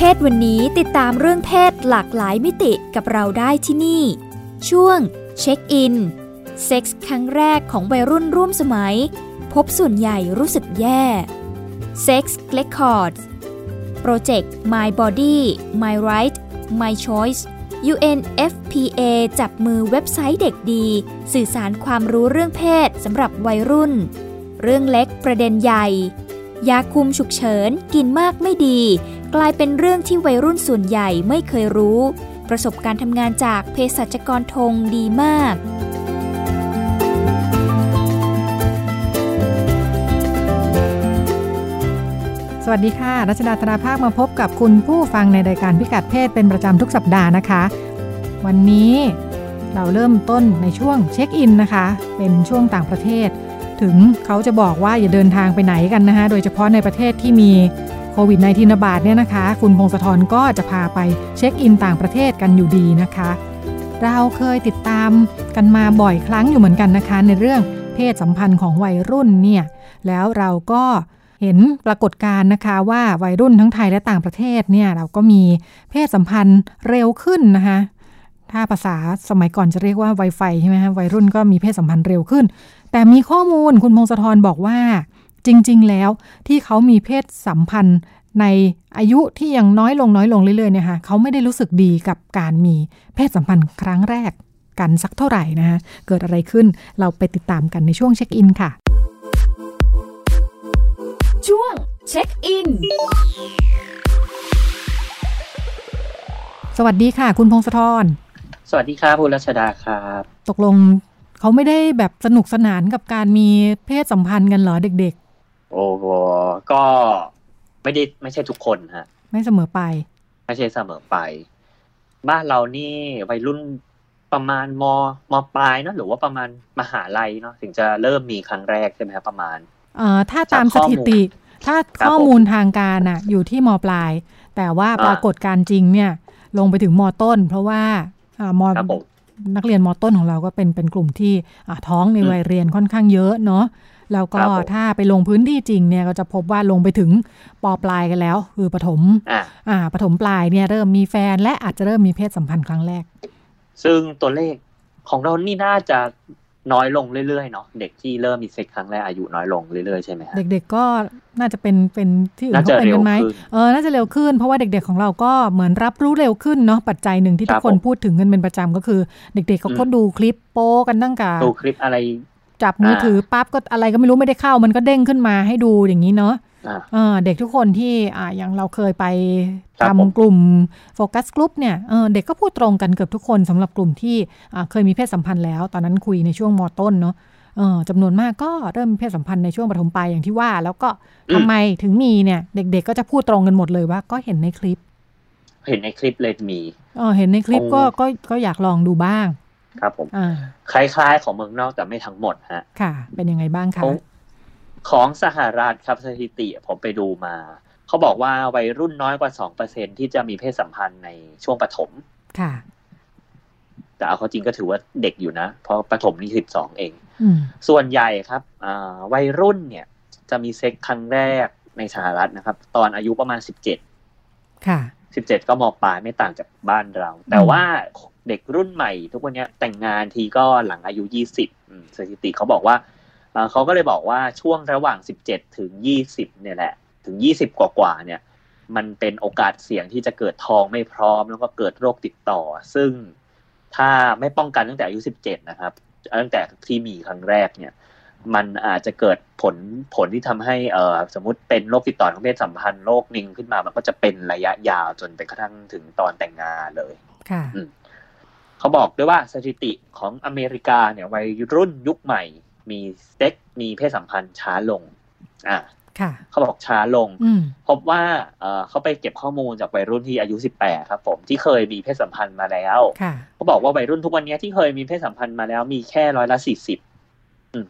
เพศวันนี้ติดตามเรื่องเพศหลากหลายมิติกับเราได้ที่นี่ ช่วงเช็คอินเซ็กส์ครั้งแรกของวัยรุ่นร่วมสมัย พบส่วนใหญ่รู้สึกแย่ Sex Records Project My Body My Right My Choice UNFPA จับมือเว็บไซต์เด็กดี สื่อสารความรู้เรื่องเพศสำหรับวัยรุ่น เรื่องเล็กประเด็นใหญ่ ยาคุมฉุกเฉิน กินมากไม่ดี กลายเป็นเรื่องที่วัยรุ่นส่วนใหญ่ไม่เคยรู้ ประสบการณ์ทำงานจากเภสัชกรทงดีมากสวัสดีค่ะ รัชดาธนาภาคมาพบกับคุณผู้ฟังในรายการพิกัดเพศเป็นประจำทุกสัปดาห์นะคะ วันนี้เราเริ่มต้นในช่วงเช็คอินนะคะ เป็นช่วงต่างประเทศ ถึงเขาจะบอกว่าอย่าเดินทางไปไหนกันนะคะโดยเฉพาะในประเทศที่มีโควิด -19 ระบาดเนี่ยนะคะ คุณพงศธรก็จะพาไปเช็คอินต่างประเทศกันอยู่ดีนะคะ เราเคยติดตามกันมาบ่อยครั้งอยู่เหมือนกันนะคะ ในเรื่องเพศสัมพันธ์ของวัยรุ่นเนี่ยแล้วเราก็เห็นปรากฏการณ์นะคะว่าวัยรุ่นทั้งไทยและต่างประเทศเนี่ยเราก็มีเพศสัมพันธ์เร็วขึ้นนะคะ ถ้าภาษาสมัยก่อนจะเรียกว่าไวไฟใช่ไหมคะวัยรุ่นก็มีเพศสัมพันธ์เร็วขึ้น แต่มีข้อมูลคุณพงศธรบอกว่า จริง ๆ แล้วที่เขามีเพศสัมพันธ์ในอายุที่ยังน้อยลงน้อยลงเรื่อยๆเนี่ยค่ะเขาไม่ได้รู้สึกดีกับการมีเพศสัมพันธ์ครั้งแรกกันสักเท่าไหร่นะคะเกิดอะไรขึ้นเราไปติดตามกันในช่วงเช็คอินค่ะ ช่วงเช็คอินสวัสดีค่ะ คุณพงศธร สวัสดีครับคุณรัชดาครับ ตกลงเขาไม่ได้แบบสนุกสนานกับการมีเพศสัมพันธ์กันเหรอเด็กๆ โอ้โหก็ไม่ได้ไม่ใช่ทุกคนฮะ ไม่เสมอไป ไม่ใช่เสมอไป บ้านเรานี่วัยรุ่นประมาณมมปลายเนาะหรือว่าประมาณมหาลัยเนาะถึงจะเริ่มมีครั้งแรกใช่ไหมครับประมาณเอ่อถ้าตามสถิติ ถ้าข้อมูลทางการอะอยู่ที่มปลาย แต่ว่าปรากฏการจริงเนี่ย ลงไปถึงมต้น เพราะว่า อ่ามนักเรียนมต้นของเราก็เป็นเป็นกลุ่มที่ท้องในวัยเรียนค่อนข้างเยอะเนาะแล้วก็ถ้าไปลงพื้นที่จริงเนี่ยก็จะพบว่าลงไปถึงปอปลายกันแล้ว คือปฐมอ่าปฐมปลายเนี่ยเริ่มมีแฟนและอาจจะเริ่มมีเพศสัมพันธ์ครั้งแรก ซึ่งตัวเลขของเรานี่น่าจะ น้อยลงเรื่อยๆเนาะเด็กที่เริ่มมีเซ็กครั้งแรกอายุน้อยลงเรื่อยๆใช่ไหมเด็ก ๆก็น่าจะเป็นเป็นที่อื่นเขาเป็นกันไหมเออน่าจะเร็วขึ้นเพราะว่าเด็ก ๆของเราก็เหมือนรับรู้เร็วขึ้นเนาะปัจจัยหนึ่งที่ทุกคนพูดถึงกันเป็นประจำก็คือ เด็กๆเขาก็ดูคลิปโป้กันตั้งแต่ดูคลิปอะไรจับมือถือปั๊บก็อะไรก็ไม่รู้ไม่ได้เข้ามันก็เด้งขึ้นมาให้ดูอย่างนี้เนาะ เด็กทุกคนที่อ่าอย่างเราเคยไปทำกลุ่มโฟกัสกลุ่มเนี่ยเด็กก็พูดตรงกันเกือบทุกคนสำหรับกลุ่มที่เคยมีเพศสัมพันธ์แล้ว ตอนนั้นคุยในช่วงมต้นเนาะจำนวนมากก็เริ่มมีเพศสัมพันธ์ในช่วงปฐมปลายอย่างที่ว่า แล้วก็ทำไมถึงมีเนี่ย เด็ก ๆ ก็จะพูดตรงกันหมดเลยว่าก็เห็นในคลิป เห็นในคลิปเลยมีเออเห็นในคลิปก็ก็ก็อยากลองดูบ้าง ครับผมคล้ายๆของเมืองนอกแต่ไม่ทั้งหมดฮะ ค่ะ เป็นยังไงบ้างคะ ของสหรัฐครับสถิติผมไปดูมา เขาบอกว่าวัยรุ่นน้อยกว่าสองเปอร์เซ็นที่จะมีเพศสัมพันธ์ในช่วงปฐมค่ะ แต่เอาเขาจริงก็ถือว่าเด็กอยู่นะ เพราะปฐมนี่สิบสองเองส่วนใหญ่ครับวัยรุ่นเนี่ย จะมีเซ็กครั้งแรกในสหรัฐนะครับ ตอนอายุประมาณสิบเจ็ดค่ะสิบเจ็ดก็มปลายไม่ต่างจากบ้านเรา แต่ว่าเด็กรุ่นใหม่ ทุกวันนี้แต่งงานทีก็หลังอายุยี่สิบสถิติเขาบอกว่า เขาก็เลยบอกว่าช่วงระหว่างสิบเจ็ดถึงยี่สิบเนี่ยแหละ ถึงยี่สิบกว่าๆเนี่ย มันเป็นโอกาสเสี่ยงที่จะเกิดท้องไม่พร้อมแล้วก็เกิดโรคติดต่อ ซึ่งถ้าไม่ป้องกันตั้งแต่อายุสิบเจ็ดนะครับ ตั้งแต่ที่มีครั้งแรกเนี่ย มันอาจจะเกิดผลผลที่ทำให้เออสมมติเป็นโรคติดต่อทางเพศสัมพันธ์โรคนิ่งขึ้นมา มันก็จะเป็นระยะยาวจนไปกระทั่งถึงตอนแต่งงานเลย ค่ะเขาบอกด้วยว่าสถิติของอเมริกาเนี่ยวัยรุ่นยุคใหม่ มีเซ็กมีเพศสัมพันธ์ช้าลง อ่าค่ะเขาบอกช้าลงอืมพบว่าเอ่อเขาไปเก็บข้อมูลจากวัยรุ่นที่อายุ 18 ครับ ผมที่เคยมีเพศสัมพันธ์มาแล้วค่ะเขาบอกว่าวัยรุ่นทุกวันนี้ที่เคยมีเพศสัมพันธ์มาแล้วมีแค่ร้อยละสี่สิบ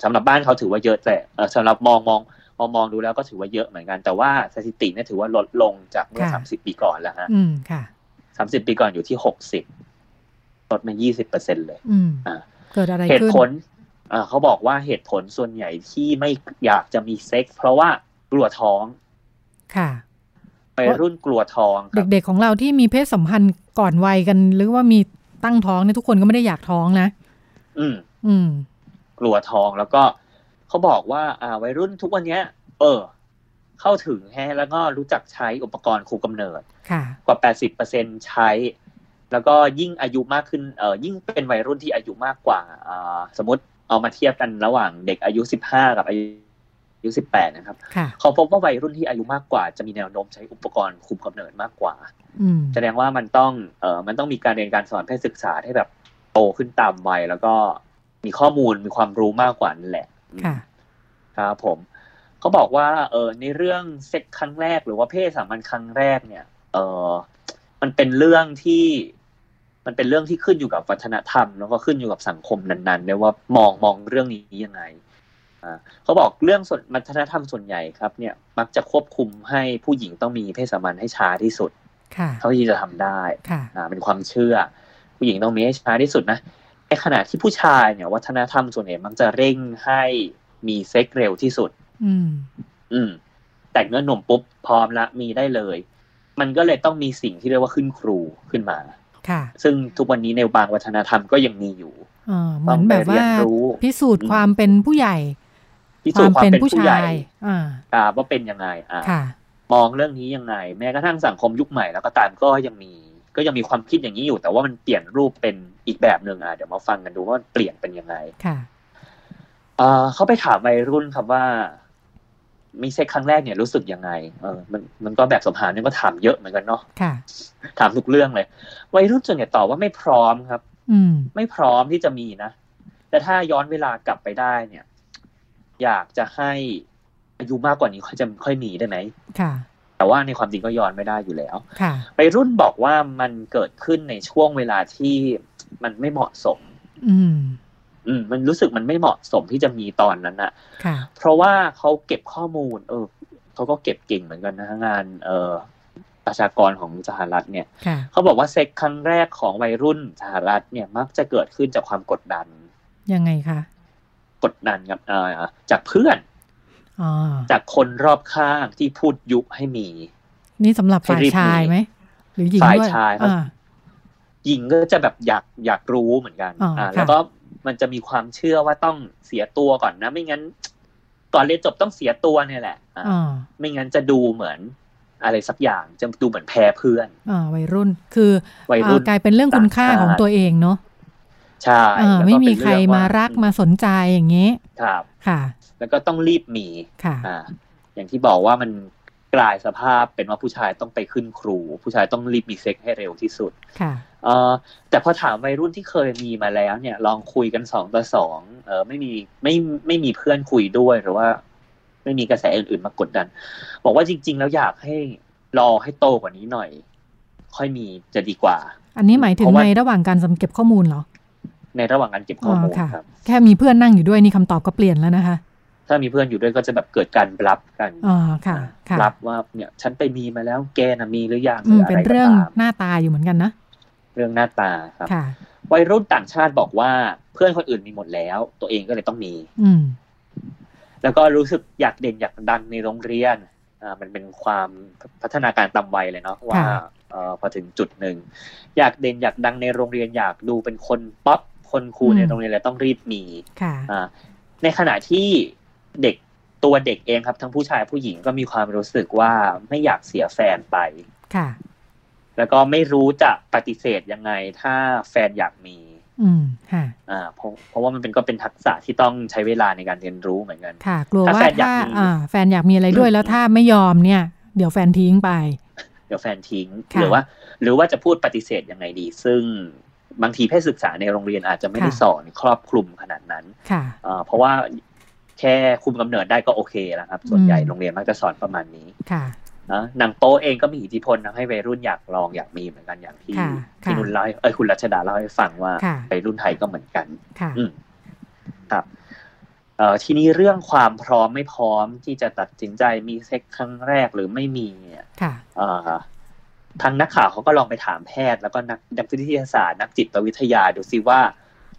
สำหรับบ้านเขาถือว่าเยอะแต่เอ่อสำหรับมองมองมองมองดูแล้วก็ถือว่าเยอะเหมือนกัน แต่ว่าสถิติเนี่ยถือว่าลดลงจากเมื่อค่ะสามสิบปีก่อนแล้วฮะอืมค่ะสามสิบปีก่อนอยู่ที่หกสิบลดมายี่สิบเปอร์เซ็นเลยอืมอ่าเกิดอะไรเหตุขึ้นผล เอ่อเขาบอกว่าเหตุผลส่วนใหญ่ที่ไม่อยากจะมีเซ็กส์เพราะว่ากลัวท้อง ค่ะวัยรุ่นกลัวท้องครับเด็กๆของเราที่มีเพศสัมพันธ์ก่อนวัยกัน หรือว่ามีตั้งท้องเนี่ยทุกคนก็ไม่ได้อยากท้องนะ อืม อืม กลัวท้องแล้วก็เขาบอกว่า อ่า วัยรุ่นทุกวันเนี้ย เออ เข้าถึงแฮะแล้วก็รู้จักใช้อุปกรณ์คุมกำเนิด ค่ะ กว่า80%ใช้ แล้วก็ยิ่งอายุมากขึ้น เออยิ่งเป็นวัยรุ่นที่อายุมากกว่า อ่า สมมติ เอามาเทียบกันระหว่างเด็กอายุ 15 กับอายุ 18 นะครับค่ะเขาพบว่าวัยรุ่นที่อายุมากกว่า จะมีแนวโน้มใช้อุปกรณ์คุมกำเนิดมากกว่าอืมแสดงว่ามันต้องเออมันต้องมีการเรียนการสอนเพศศึกษาให้แบบโตขึ้นตามวัยแล้วก็มีข้อมูลมีความรู้มากกว่านั่นแหละค่ะครับผมเขาบอกว่า เออในเรื่องเซ็กครั้งแรก หรือว่าเพศสัมพันธ์ครั้งแรกเนี่ย เออมันเป็นเรื่องที่ มันเป็นเรื่องที่ขึ้นอยู่กับวัฒนธรรม แล้วก็ขึ้นอยู่กับสังคมนั้นๆด้วยว่ามองมองเรื่องนี้ยังไงอ่าเขาบอกเรื่องส่วนวัฒนธรรมส่วนใหญ่ครับเนี่ยมักจะควบคุมให้ผู้หญิงต้องมีเพศสัมพันธ์ให้ช้าที่สุดค่ะเท่าที่จะทำได้ค่ะอ่าเป็นความเชื่อ ผู้หญิงต้องมีให้ช้าที่สุดนะในขณะที่ผู้ชายเนี่ย วัฒนธรรมส่วนใหญ่มักจะเร่งให้มีเซ็กเร็วที่สุด อืม อืม แต่งเนื้อหนุ่มปุ๊บพร้อมละมีได้เลย มันก็เลยต้องมีสิ่งที่เรียกว่าขึ้นครูขึ้นมาค่ะ ซึ่งทุกวันนี้ในบางวัฒนธรรมก็ยังมีอยู่เออเหมือนแบบว่าต้องไปเรียนรู้พิสูจน์ความเป็นผู้ใหญ่พิคสูจวามน์ความเป็นเป็นผู้ผู้ใหชาญ่ยอ่าอ่าว่าเป็นยังไงอ่าค่ะมองเรื่องนี้ยังไง แม้กระทั่งสังคมยุคใหม่แล้วก็ตามก็ยังมีก็ยังมีความคิดอย่างนี้อยู่ แต่ว่ามันเปลี่ยนรูปเป็นอีกแบบหนึ่งอะเดี๋ยวมาฟังกันดูว่ามันเปลี่ยนเป็นยังไงค่ะอ่าเขาไปถามวัยรุ่นครับว่า มีเซ็กครั้งแรกเนี่ยรู้สึกยังไงเออมันมันก็แบบสมหาเนี่ยก็ถามเยอะเหมือนกันเนาะค่ะ ถามทุกเรื่องเลยวัยรุ่นส่วนใหญ่ตอบว่าไม่พร้อมครับ อืม ไม่พร้อมที่จะมีนะแต่ถ้าย้อนเวลากลับไปได้เนี่ย อยากจะให้อายุมากกว่านี้ค่อยจะค่อยมีได้ไหมค่ะ แต่ว่าในความจริงก็ย้อนไม่ได้อยู่แล้ว ค่ะวัยรุ่นบอกว่ามันเกิดขึ้นในช่วงเวลาที่มันไม่เหมาะสม อืม อืมมันรู้สึกมันไม่เหมาะสมที่จะมีตอนนั้นนะค่ะเพราะว่าเขาเก็บข้อมูล เออเขาก็เก็บเก่งเหมือนกันนะงาน เออประชากรของสหรัฐเนี่ยค่ะเขาบอกว่าเซ็กครั้งแรกของวัยรุ่นสหรัฐเนี่ยมักจะเกิดขึ้นจากความกดดัน ยังไงคะ กดดันครับเอ่อจากเพื่อนอ๋อจากคนรอบข้างที่พูดยุให้มี นี่สำหรับฝ่ายให้รีบชายมีไหมหรือหญิงฝ่ายด้วยชายครับอ่าหญิงก็จะแบบอยากอยากรู้เหมือนกันอ๋ออ่อ่าค่ะแล้วก็ มันจะมีความเชื่อว่าต้องเสียตัวก่อนนะ ไม่งั้น ก่อนเรียนจบต้องเสียตัวเนี่ยแหละอ่าอ่าไม่งั้นจะดูเหมือนอะไรสักอย่างจะดูเหมือนแพ้เพื่อนอ่าวัยรุ่น คือวัยรุ่นอ่ากลายเป็นเรื่องคุณค่าต่างชาติของตัวเองเนาะใช่อ่าแล้วก็ไม่มีเป็นใครเองว่มารักมาสนใจอย่างเงี้ยครับ ค่ะ แล้วก็ต้องรีบมีค่ะ อ่า อย่างที่บอกว่ามัน กลายสภาพเป็นว่าผู้ชายต้องไปขึ้นครู ผู้ชายต้องรีบมีเซ็กให้เร็วที่สุดค่ะเออแต่พอถามวัยรุ่นที่เคยมีมาแล้วเนี่ย ลองคุยกันสองต่อสองเออไม่มีไม่ไม่มีเพื่อนคุยด้วยหรือว่า ไม่มีกระแสอื่นๆมากดดัน บอกว่าจริง ๆ แล้วอยากให้รอให้โตกว่านี้หน่อย ค่อยมีจะดีกว่า อันนี้หมายถึงเพราะว่าในระหว่างการเก็บข้อมูลเหรอในระหว่างการเก็บข้อมูลค่ะครับแค่มีเพื่อนนั่งอยู่ด้วยนี่คำตอบก็เปลี่ยนแล้วนะคะ ถ้ามีเพื่อนอยู่ด้วยก็จะแบบเกิดการรับกันอ๋อค่ะค่ะรับว่าเนี่ยฉันไปมีมาแล้วแกน่ะมีหรือยังอืมหะเป็นไก็เรื่องตามหน้าตาอยู่เหมือนกันนะเรื่องหน้าตาครับค่ะวัยรุ่นต่างชาติบอกว่าเพื่อนคนอื่นมีหมดแล้ว ตัวเองก็เลยต้องมี อืมแล้วก็รู้สึกอยากเด่นอยากดังในโรงเรียนอ่ามันเป็นความพัฒนาการตามวัยเลยเนาะว่าค่ะเอ่อพอถึงจุดหนึ่ง อยากเด่นอยากดังในโรงเรียนอยากดูเป็นคนป๊อปคนคูลในโรงเรียนเลยต้องรีบมีค่ะอ่าในขณะที่ เด็กตัวเด็กเองครับ ทั้งผู้ชายผู้หญิงก็มีความรู้สึกว่าไม่อยากเสียแฟนไปค่ะ แล้วก็ไม่รู้จะปฏิเสธยังไง ถ้าแฟนอยากมี อืมค่ะ อ่าเพราะเพราะว่ามันเป็นก็เป็นทักษะที่ต้องใช้เวลาในการเรียนรู้เหมือนกันค่ะ กลัวถ้าว่าแฟนอยากถ้ามีอ่าแฟนอยากมีอะไรด้วยแล้วถ้าไม่ยอมเนี่ย เดี๋ยวแฟนทิ้งไป เดี๋ยวแฟนทิ้งค่ะหรือว่า หรือว่าจะพูดปฏิเสธยังไงดี ซึ่งบางทีเพศศึกษาในโรงเรียนอาจจะไม่ได้ค่ะสอนครอบคลุมขนาดนั้นค่ะอ่าเพราะว่า แค่คุมกำเนิดได้ก็โอเคแล้วครับ ส่วนใหญ่โรงเรียนมักจะสอนประมาณนี้ค่ะนะหนังโป๊เองก็มีอิทธิพลทำให้วัยรุ่นอยากลองอยากมีเหมือนกันอย่างที่ค่ะที่ค่ะนุ่นเล่าให้เอ้ยคุณรัชดาเล่าให้ฟังว่าค่ะวัยรุ่นไทยก็เหมือนกันค่ะอืมครับเอ่อทีนี้เรื่องความพร้อมไม่พร้อมที่จะตัดสินใจมีเซ็กครั้งแรกหรือไม่มีเนี่ยค่ะเอ่อทางนักข่าวเขาก็ลองไปถามแพทย์แล้วก็นักนักวิทยาศาสตร์นักจิตวิทยาดูซิว่า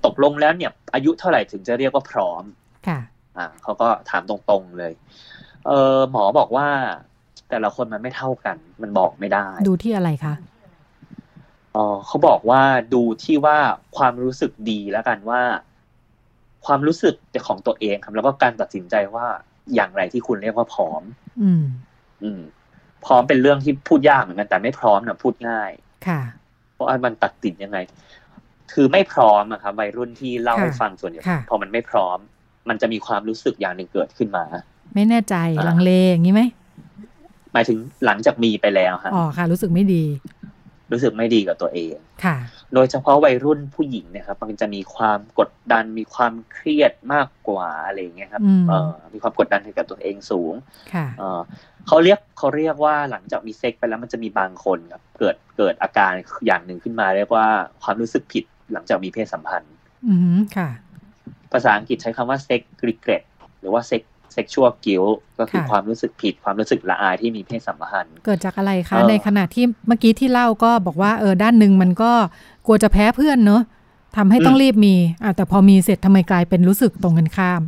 ตกลงแล้วเนี่ย อายุเท่าไหร่ถึงจะเรียกว่าพร้อม ค่ะ อ่าเขาก็ถามตรงๆเลย เออหมอบอกว่า แต่ละคนมันไม่เท่ากัน มันบอกไม่ได้ ดูที่อะไรคะอ๋อเขาบอกว่าดูที่ว่าความรู้สึกดีแล้วกันว่า ความรู้สึกของตัวเองครับ แล้วก็การตัดสินใจว่าอย่างไรที่คุณเรียกว่าพร้อม อืม อืม พร้อมเป็นเรื่องที่พูดยากเหมือนกันแต่ไม่พร้อมนะพูดง่าย ค่ะ เพราะว่ามันตัดสินยังไง คือไม่พร้อมอะครับวัยรุ่นที่เล่าค่ะให้ฟังส่วนใหญ่ค่ะพอมันไม่พร้อม มันจะมีความรู้สึกอย่างหนึ่งเกิดขึ้นมา ไม่แน่ใจอ่าลังเลอย่างนี้ไหมหมายถึงหลังจากมีไปแล้วฮะอ๋อค่ะ รู้สึกไม่ดี รู้สึกไม่ดีกับตัวเองค่ะ โดยเฉพาะวัยรุ่นผู้หญิงเนี่ยครับมันจะมีความกดดันมีความเครียดมากกว่าอะไรอย่างเงี้ยครับอืมเออมีความกดดันให้กับตัวเองสูง ค่ะเออเขาเรียกเขาเรียกว่าหลังจากมีเซ็กซ์ไปแล้วมันจะมีบางคนครับเกิดเกิดอาการอย่างหนึ่งขึ้นมา เรียกว่าความรู้สึกผิดหลังจากมีเพศสัมพันธ์ อืมค่ะ ภาษาอังกฤษใช้คำว่าเซ็ก regret หรือว่า sex sexual guilt ก็คือค่ะความรู้สึกผิดความรู้สึกละอายที่มีเพศสัมพันธ์ เกิดจากอะไรคะเออในขณะที่เมื่อกี้ที่เล่าก็บอกว่าเออด้านหนึ่งมันก็กลัวจะแพ้เพื่อนเนอะทำให้ต้องรีบมีอะแต่พอมีเสร็จทำไมกลายเป็นรู้สึกตรงกันข้าม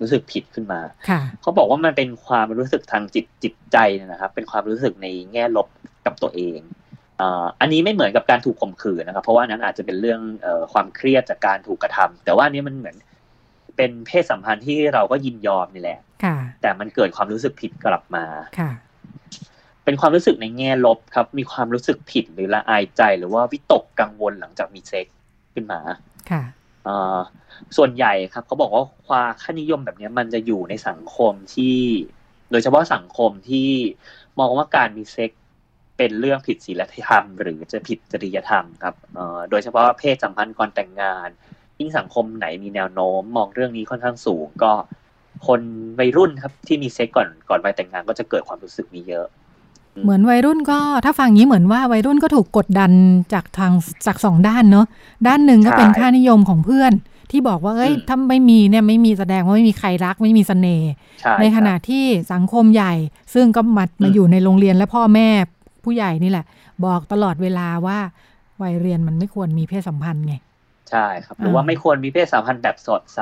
รู้สึกผิดขึ้นมาค่ะเขาบอกว่ามันเป็นความรู้สึกทางจิตจิตใจเนยนะครับ เป็นความรู้สึกในแง่ลบกับตัวเองอ่าอันนี้ไม่เหมือนกับการถูกข่มขืนนะครับ เพราะว่าอันนั้นอาจจะเป็นเรื่องเอ่อความเครียดจากการถูกกระทำแต่ว่าอันนี้มันเหมือน เป็นเพศสัมพันธ์ที่เราก็ยินยอมนี่แหละค่ะแต่มันเกิดความรู้สึกผิดกลับมาค่ะ เป็นความรู้สึกในแง่ลบครับ มีความรู้สึกผิดหรือละอายใจหรือว่าวิตกกังวลหลังจากมีเซ็กขึ้นมา ค่ะเอ่อส่วนใหญ่ครับเขาบอกว่าความค่านิยมแบบนี้มันจะอยู่ในสังคมที่ โดยเฉพาะสังคมที่มองว่าการมีเซ็กเป็นเรื่องผิดศีลธรรม หรือจะผิดจริยธรรมครับเอ่อโดยเฉพาะเพศสัมพันธ์ก่อนแต่งงาน ยิ่งสังคมไหนมีแนวโน้ม มองเรื่องนี้ค่อนข้างสูง ก็คนวัยรุ่นครับที่มีเซ็กก่อนก่อนวัยแต่งงานก็จะเกิดความรู้สึกนี้เยอะ เหมือนวัยรุ่นก็ถ้าฟังอย่างนี้เหมือนว่าวัยรุ่นก็ถูกกดดันจากทางจากสองด้านเนอะด้านหนึ่งก็เป็นใช่ค่านิยมของเพื่อนที่บอกว่า เอ้ยอืมถ้าไม่มีเนี่ยไม่มีแสดงว่าไม่มีใครรักไม่มีเสน่ห์ใช่ในขณะครับที่สังคมใหญ่ ซึ่งก็มาอืมามอยู่ในโรงเรียนและพ่อแม่ผู้ใหญ่นี่แหละ บอกตลอดเวลาว่าวัยเรียนมันไม่ควรมีเพศสัมพันธ์ไง ใช่ครับ หรือว่าอ่าไม่ควรมีเพศสัมพันธ์แบบสอดใส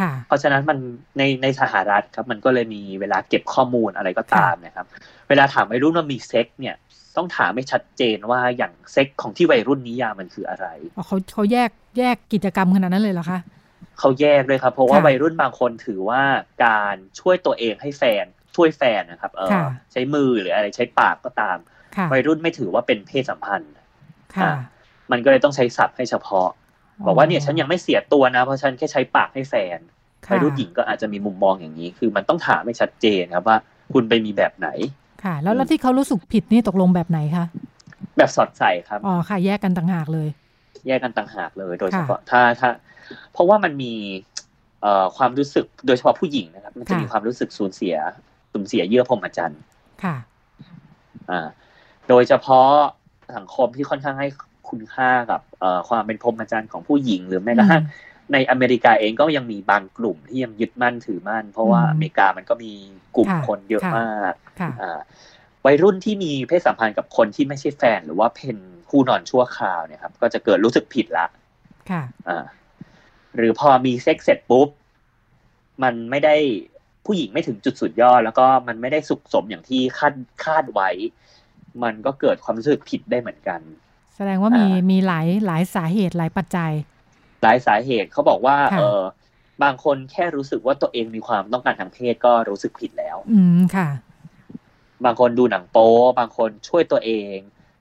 ค่ะเพราะฉะนั้นมันในในสหรัฐครับมันก็เลยมีเวลาเก็บข้อมูลอะไรก็ตามนะครับ เวลาถามวัยรุ่นว่ามีเซ็กเนี่ยต้องถามให้ชัดเจนว่าอย่างเซ็กของที่วัยรุ่นนิยามมันคืออะไรอ๋อเขาเขาแยกแยกกิจกรรมขนาดนั้นเลยเหรอคะเขาแยกด้วยครับ เพราะว่าค่ะวัยรุ่นบางคนถือว่าการช่วยตัวเองให้แฟนช่วยแฟนนะครับ เออค่ะใช้มือหรืออะไรใช้ปากก็ตามค่ะวัยรุ่นไม่ถือว่าเป็นเพศสัมพันธ์ค่ะอ่ามันก็เลยต้องใช้ศัพท์ให้เฉพาะ บอกว่าเนี่ยฉันยังไม่เสียตัวนะ เพราะฉันแค่ใช้ปากให้แฟนค่ะวัยรุ่นหญิงก็อาจจะมีมุมมองอย่างนี้ คือมันต้องถามให้ชัดเจนครับว่า คุณไปมีแบบไหน ค่ะ แล้วแล้วที่เขารู้สึกผิดนี่ตกลงแบบไหนคะแบบสอดใส่ครับอ๋อค่ะ แยกกันต่างหากเลย แยกกันต่างหากเลย โดยค่ะเฉพาะถ้าถ้า เพราะว่ามันมีเอ่อความรู้สึกโดยเฉพาะผู้หญิงนะครับ มันจะค่ะมีความรู้สึกสูญเสียสูญเสียเยื่อพรหมจรรย์ค่ะ อ่า โดยเฉพาะสังคมที่ค่อนข้างให้ คุณค่ากับเอ่อความเป็นพรหมจรรย์ของผู้หญิง หรือแม้กระทั่งอืมในอเมริกาเองก็ยังมีบางกลุ่มที่ยังยึดมั่นถือมั่น เพราะว่าอืมอเมริกามันก็มีกลุ่มค่ะคนเยอะค่ะมากค่ะอ่าวัยรุ่นที่มีเพศสัมพันธ์กับคนที่ไม่ใช่แฟน หรือว่าเป็นคู่นอนชั่วคราวเนี่ยครับ ก็จะเกิดรู้สึกผิดละค่ะอ่าหรือพอมีเซ็กเสร็จปุ๊บ มันไม่ได้ผู้หญิงไม่ถึงจุดสุดยอด แล้วก็มันไม่ได้สุขสมอย่างที่คาดคาดไว้ มันก็เกิดความรู้สึกผิดได้เหมือนกัน แสดงว่ามีอ่ามีมีหลายหลายสาเหตุหลายปัจจัย หลายสาเหตุเขาบอกว่าค่ะเออบางคนแค่รู้สึกว่าตัวเองมีความต้องการทางเพศก็รู้สึกผิดแล้ว อืมค่ะ บางคนดูหนังโป๊บางคนช่วยตัวเอง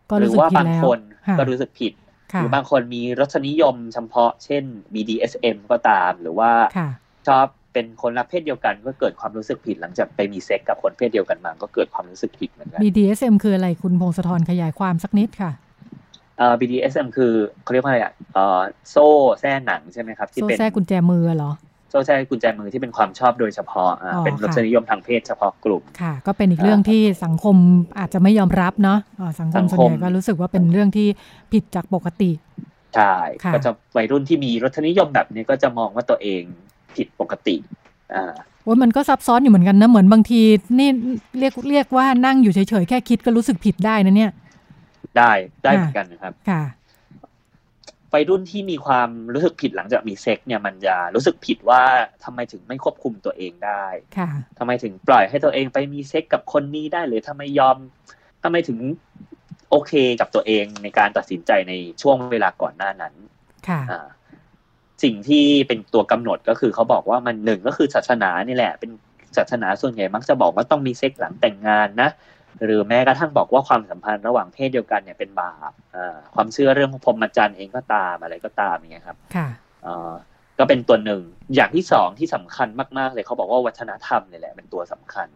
ก็หรืรู้สึกว่าผิดบางแล้วคนค่ะก็รู้สึกผิดหค่ะรือบางคนมีรสนิยมเฉพาะ เช่น BDSM ก็ตาม หรือว่าค่ะชอบเป็นคนรักเพศเดียวกันก็เกิดความรู้สึกผิดหลังจากไปมีเซ็กกับคนเพศเดียวกันมา ก็เกิดความรู้สึกผิดเหมือนกัน BDSM คืออะไรคุณพงศธรขยายความสักนิดค่ะ เอ่อ BDSM คือเขาเรียกว่าอะไรอะเอ่อโซ่แส้หนังใช่ไหมครับที่โซ่เป็นแทรกกุญแจมือเหรอโซก็ใช่กุญแจมือที่เป็นความชอบโดยเฉพาะอ่าอ๋อเป็นรสค่ะ นิยมทางเพศเฉพาะกลุ่ม ค่ะ ก็เป็นอีกเรื่องที่สังคมอาจจะไม่ยอมรับเนาะอ่าสังคมสังคมส่วนใหญ่ก็รู้สึกว่าเป็นเรื่องที่ผิดจากปกติ ใช่ค่ะ ก็จะวัยรุ่นที่มีรสนิยมแบบนี้ก็จะมองว่าตัวเองผิดปกติอ่า โอ้ยมันก็ซับซ้อนอยู่เหมือนกันนะเหมือนบางทีนี่เรียกเรียกว่านั่งอยู่เฉยๆแค่คิดก็รู้สึกผิดได้นะเนี่ย ได้ได้ค่ะเหมือนกันนะครับค่ะวัยรุ่นที่มีความรู้สึกผิดหลังจากมีเซ็กเนี่ยมันจะรู้สึกผิดว่าทำไมถึงไม่ควบคุมตัวเองได้ค่ะทำไมถึงปล่อยให้ตัวเองไปมีเซ็กกับคนนี้ได้หรือทำไมยอมทำไมถึงโอเคกับตัวเองในการตัดสินใจในช่วงเวลาก่อนหน้านั้น ค่ะอ่าสิ่งที่เป็นตัวกำหนดก็คือเขาบอกว่ามันหนึ่งก็คือศาสนานี่แหละ เป็นศาสนาส่วนใหญ่มักจะบอกว่าต้องมีเซ็กหลังแต่งงานนะ หรือแม้กระทั่งบอกว่าความสัมพันธ์ระหว่างเพศเดียวกันเนี่ยเป็นบาปอ่าความเชื่อเรื่องของพรหมจรรย์เองก็ตามอะไรก็ตามอย่างเงี้ยครับค่ะเอ่อก็เป็นตัวหนึ่ง อย่างที่สองที่สำคัญมาก ๆ เลยเขาบอกว่าวัฒนธรรมเนี่ยแหละเป็นตัวสำคัญ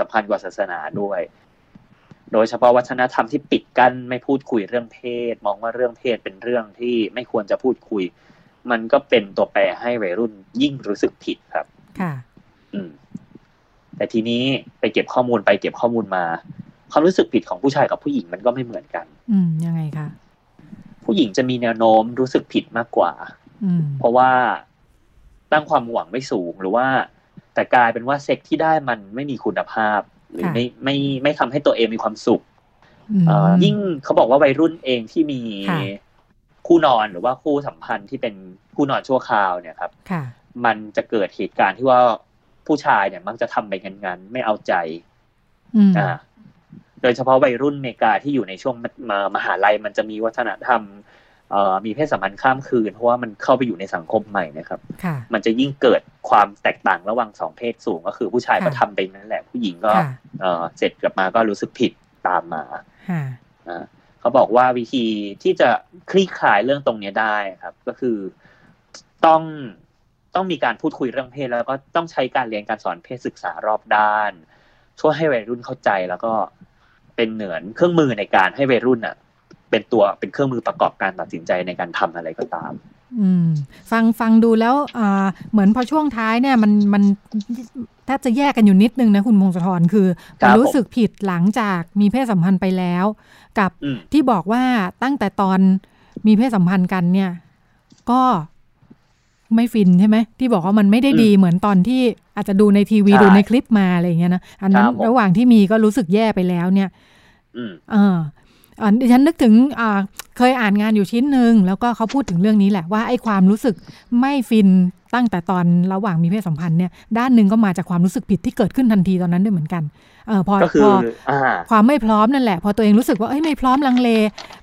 สำคัญกว่าศาสนาด้วย โดยเฉพาะวัฒนธรรมที่ปิดกั้นไม่พูดคุยเรื่องเพศ มองว่าเรื่องเพศเป็นเรื่องที่ไม่ควรจะพูดคุย มันก็เป็นตัวแปรให้วัยรุ่นยิ่งรู้สึกผิดครับ ค่ะ อืม แต่ทีนี้ไปเก็บข้อมูลไปเก็บข้อมูลมา ความรู้สึกผิดของผู้ชายกับผู้หญิงมันก็ไม่เหมือนกัน อืมยังไงคะผู้หญิงจะมีแนวโน้มรู้สึกผิดมากกว่า อืมเพราะว่าตั้งความหวังไม่สูงหรือว่า แต่กลายเป็นว่าเซ็กที่ได้มันไม่มีคุณภาพ หรือค่ะไม่ไม่ไม่ทำให้ตัวเองมีความสุขอืมเอ่อยิ่งเขาบอกว่าวัยรุ่นเองที่มีค่ะคู่นอนหรือว่าคู่สัมพันธ์ที่เป็นคู่นอนชั่วคราวเนี่ยครับค่ะมันจะเกิดเหตุการณ์ที่ว่า ผู้ชายเนี่ยมักจะทำไปงันๆไม่เอาใจอืมอ่าโดยเฉพาะวัยรุ่นอเมริกาที่อยู่ในช่วงมามหาลัยมันจะมีวัฒนธรรมเอ่อมีเพศสัมพันธ์ข้ามคืน เพราะว่ามันเข้าไปอยู่ในสังคมใหม่นะครับค่ะมันจะยิ่งเกิดความแตกต่างระหว่างสองเพศสูงก็คือผู้ชายก็ค่ะทำไปนั่นแหละ ผู้หญิงก็ค่ะเอ่อเสร็จกลับมาก็รู้สึกผิดตามมาค่ะอ่าเขาบอกว่าวิธีที่จะคลี่คลายเรื่องตรงเนี้ยได้ครับ ก็คือต้อง ต้องมีการพูดคุยเรื่องเพศ แล้วก็ต้องใช้การเรียนการสอนเพศศึกษารอบด้าน ช่วยให้วัยรุ่นเข้าใจแล้วก็เป็นเหนือนเครื่องมือในการให้วัยรุ่นอะ เป็นตัวเป็นเครื่องมือประกอบการตัดสินใจในการทำอะไรก็ตามอืมฟังฟังดูแล้วอ่าเหมือนพอช่วงท้ายเนี่ยมันมันแทบจะแยกกันอยู่นิดนึงนะคุณพงศธรคือครับมันรู้สึกผิดหลังจากมีเพศสัมพันธ์ไปแล้ว กับอืมที่บอกว่าตั้งแต่ตอนมีเพศสัมพันธ์กันเนี่ย ก็ ไม่ฟินใช่ไหมที่บอกว่ามันไม่ได้ดีเหมือนตอนที่อาจจะดูในทีวีใช่ดูในคลิปมาอะไรอย่างเงี้ยนะอันนั้นครับผมระหว่างที่มีก็รู้สึกแย่ไปแล้วเนี่ยอืมเอออ่าดิฉันนึกถึงอ่าเคยอ่านงานอยู่ชิ้นหนึ่งแล้วก็เขาพูดถึงเรื่องนี้แหละว่าไอ้ความรู้สึกไม่ฟินตั้งแต่ตอนระหว่างมีเพศสัมพันธ์เนี่ยด้านหนึ่งก็มาจากความรู้สึกผิดที่เกิดขึ้นทันทีตอนนั้นด้วยเหมือนกันเออพอก็คือพออ่าความไม่พร้อมนั่นแหละ พอตัวเองรู้สึกว่าเอ้ยไม่พร้อมลังเล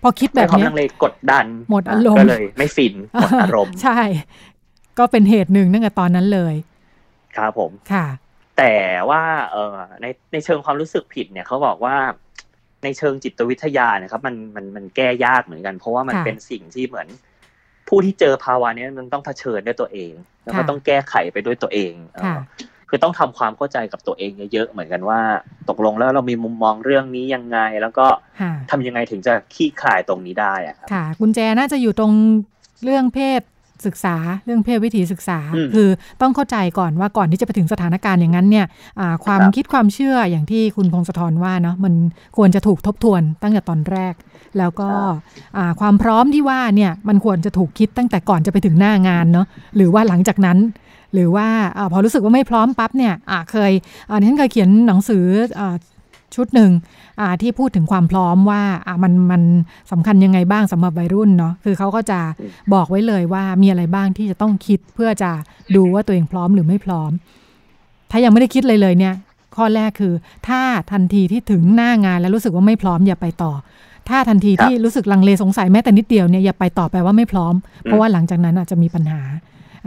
พอคิดแบแบบบความเนี้ยลังเลกดดัน หมดอารมณ์ก็เลยไม่ฟินหมดอารมณ์ใช่ ก็เป็นเหตุหนึ่งตั้งแต่ตอนนั้นเลย ครับผมค่ะ แต่ว่าเออในในเชิงความรู้สึกผิดเนี่ยเขาบอกว่าในเชิงจิตวิทยานะครับ มันมันมันแก้ยากเหมือนกัน เพราะว่ามันค่ะเป็นสิ่งที่เหมือน ผู้ที่เจอภาวะเนี้ยมันต้องเผชิญด้วยตัวเอง แล้วก็ค่ะต้องแก้ไขไปด้วยตัวเองเออค่ะคือต้องทำความเข้าใจกับตัวเองเยอะๆเหมือนกันว่า ตกลงแล้วเรามีมุมมองเรื่องนี้ยังไง แล้วก็ค่ะทำยังไงถึงจะขี้คลายตรงนี้ได้อะครับค่ะกุญแจน่าจะอยู่ตรงเรื่องเพศ ศึกษาเรื่องเพศวิถีศึกษาอืมคือต้องเข้าใจก่อนว่าก่อนที่จะไปถึงสถานการณ์อย่างนั้นเนี่ยอ่าความครับคิดความเชื่ออย่างที่คุณพงศธรว่าเนาะมันควรจะถูกทบทวนตั้งแต่ตอนแรก แล้วก็อ่าความพร้อมที่ว่าเนี่ยมันควรจะถูกคิดตั้งแต่ก่อนจะไปถึงหน้างานเนาะหรือว่าหลังจากนั้น หรือว่าอาพอรู้สึกว่าไม่พร้อมปั๊บเนี่ยอ่าเคยอ่าดิฉันเคยเขียนหนังสืออ่าชุดหนึ่งอ่า ที่พูดถึงความพร้อมว่าอ่ามันมันสำคัญยังไงบ้างสำหรับวัยรุ่นเนาะคือเขาก็จะอืมบอกไว้เลยว่ามีอะไรบ้างที่จะต้องคิดเพื่อจะดูว่าตัวเองพร้อมหรือไม่พร้อม ถ้ายังไม่ได้คิดเลยเลยเนี่ย ข้อแรกคือ ถ้าทันทีที่ถึงหน้างานแล้วรู้สึกว่าไม่พร้อมอย่าไปต่อ ถ้าทันทีที่รู้สึกลังเลสงสัยแม้แต่นิดเดียวเนี่ยอย่าไปต่อแปลว่าไม่พร้อม เพราะว่าหลังจากนั้นอาจจะมีปัญหา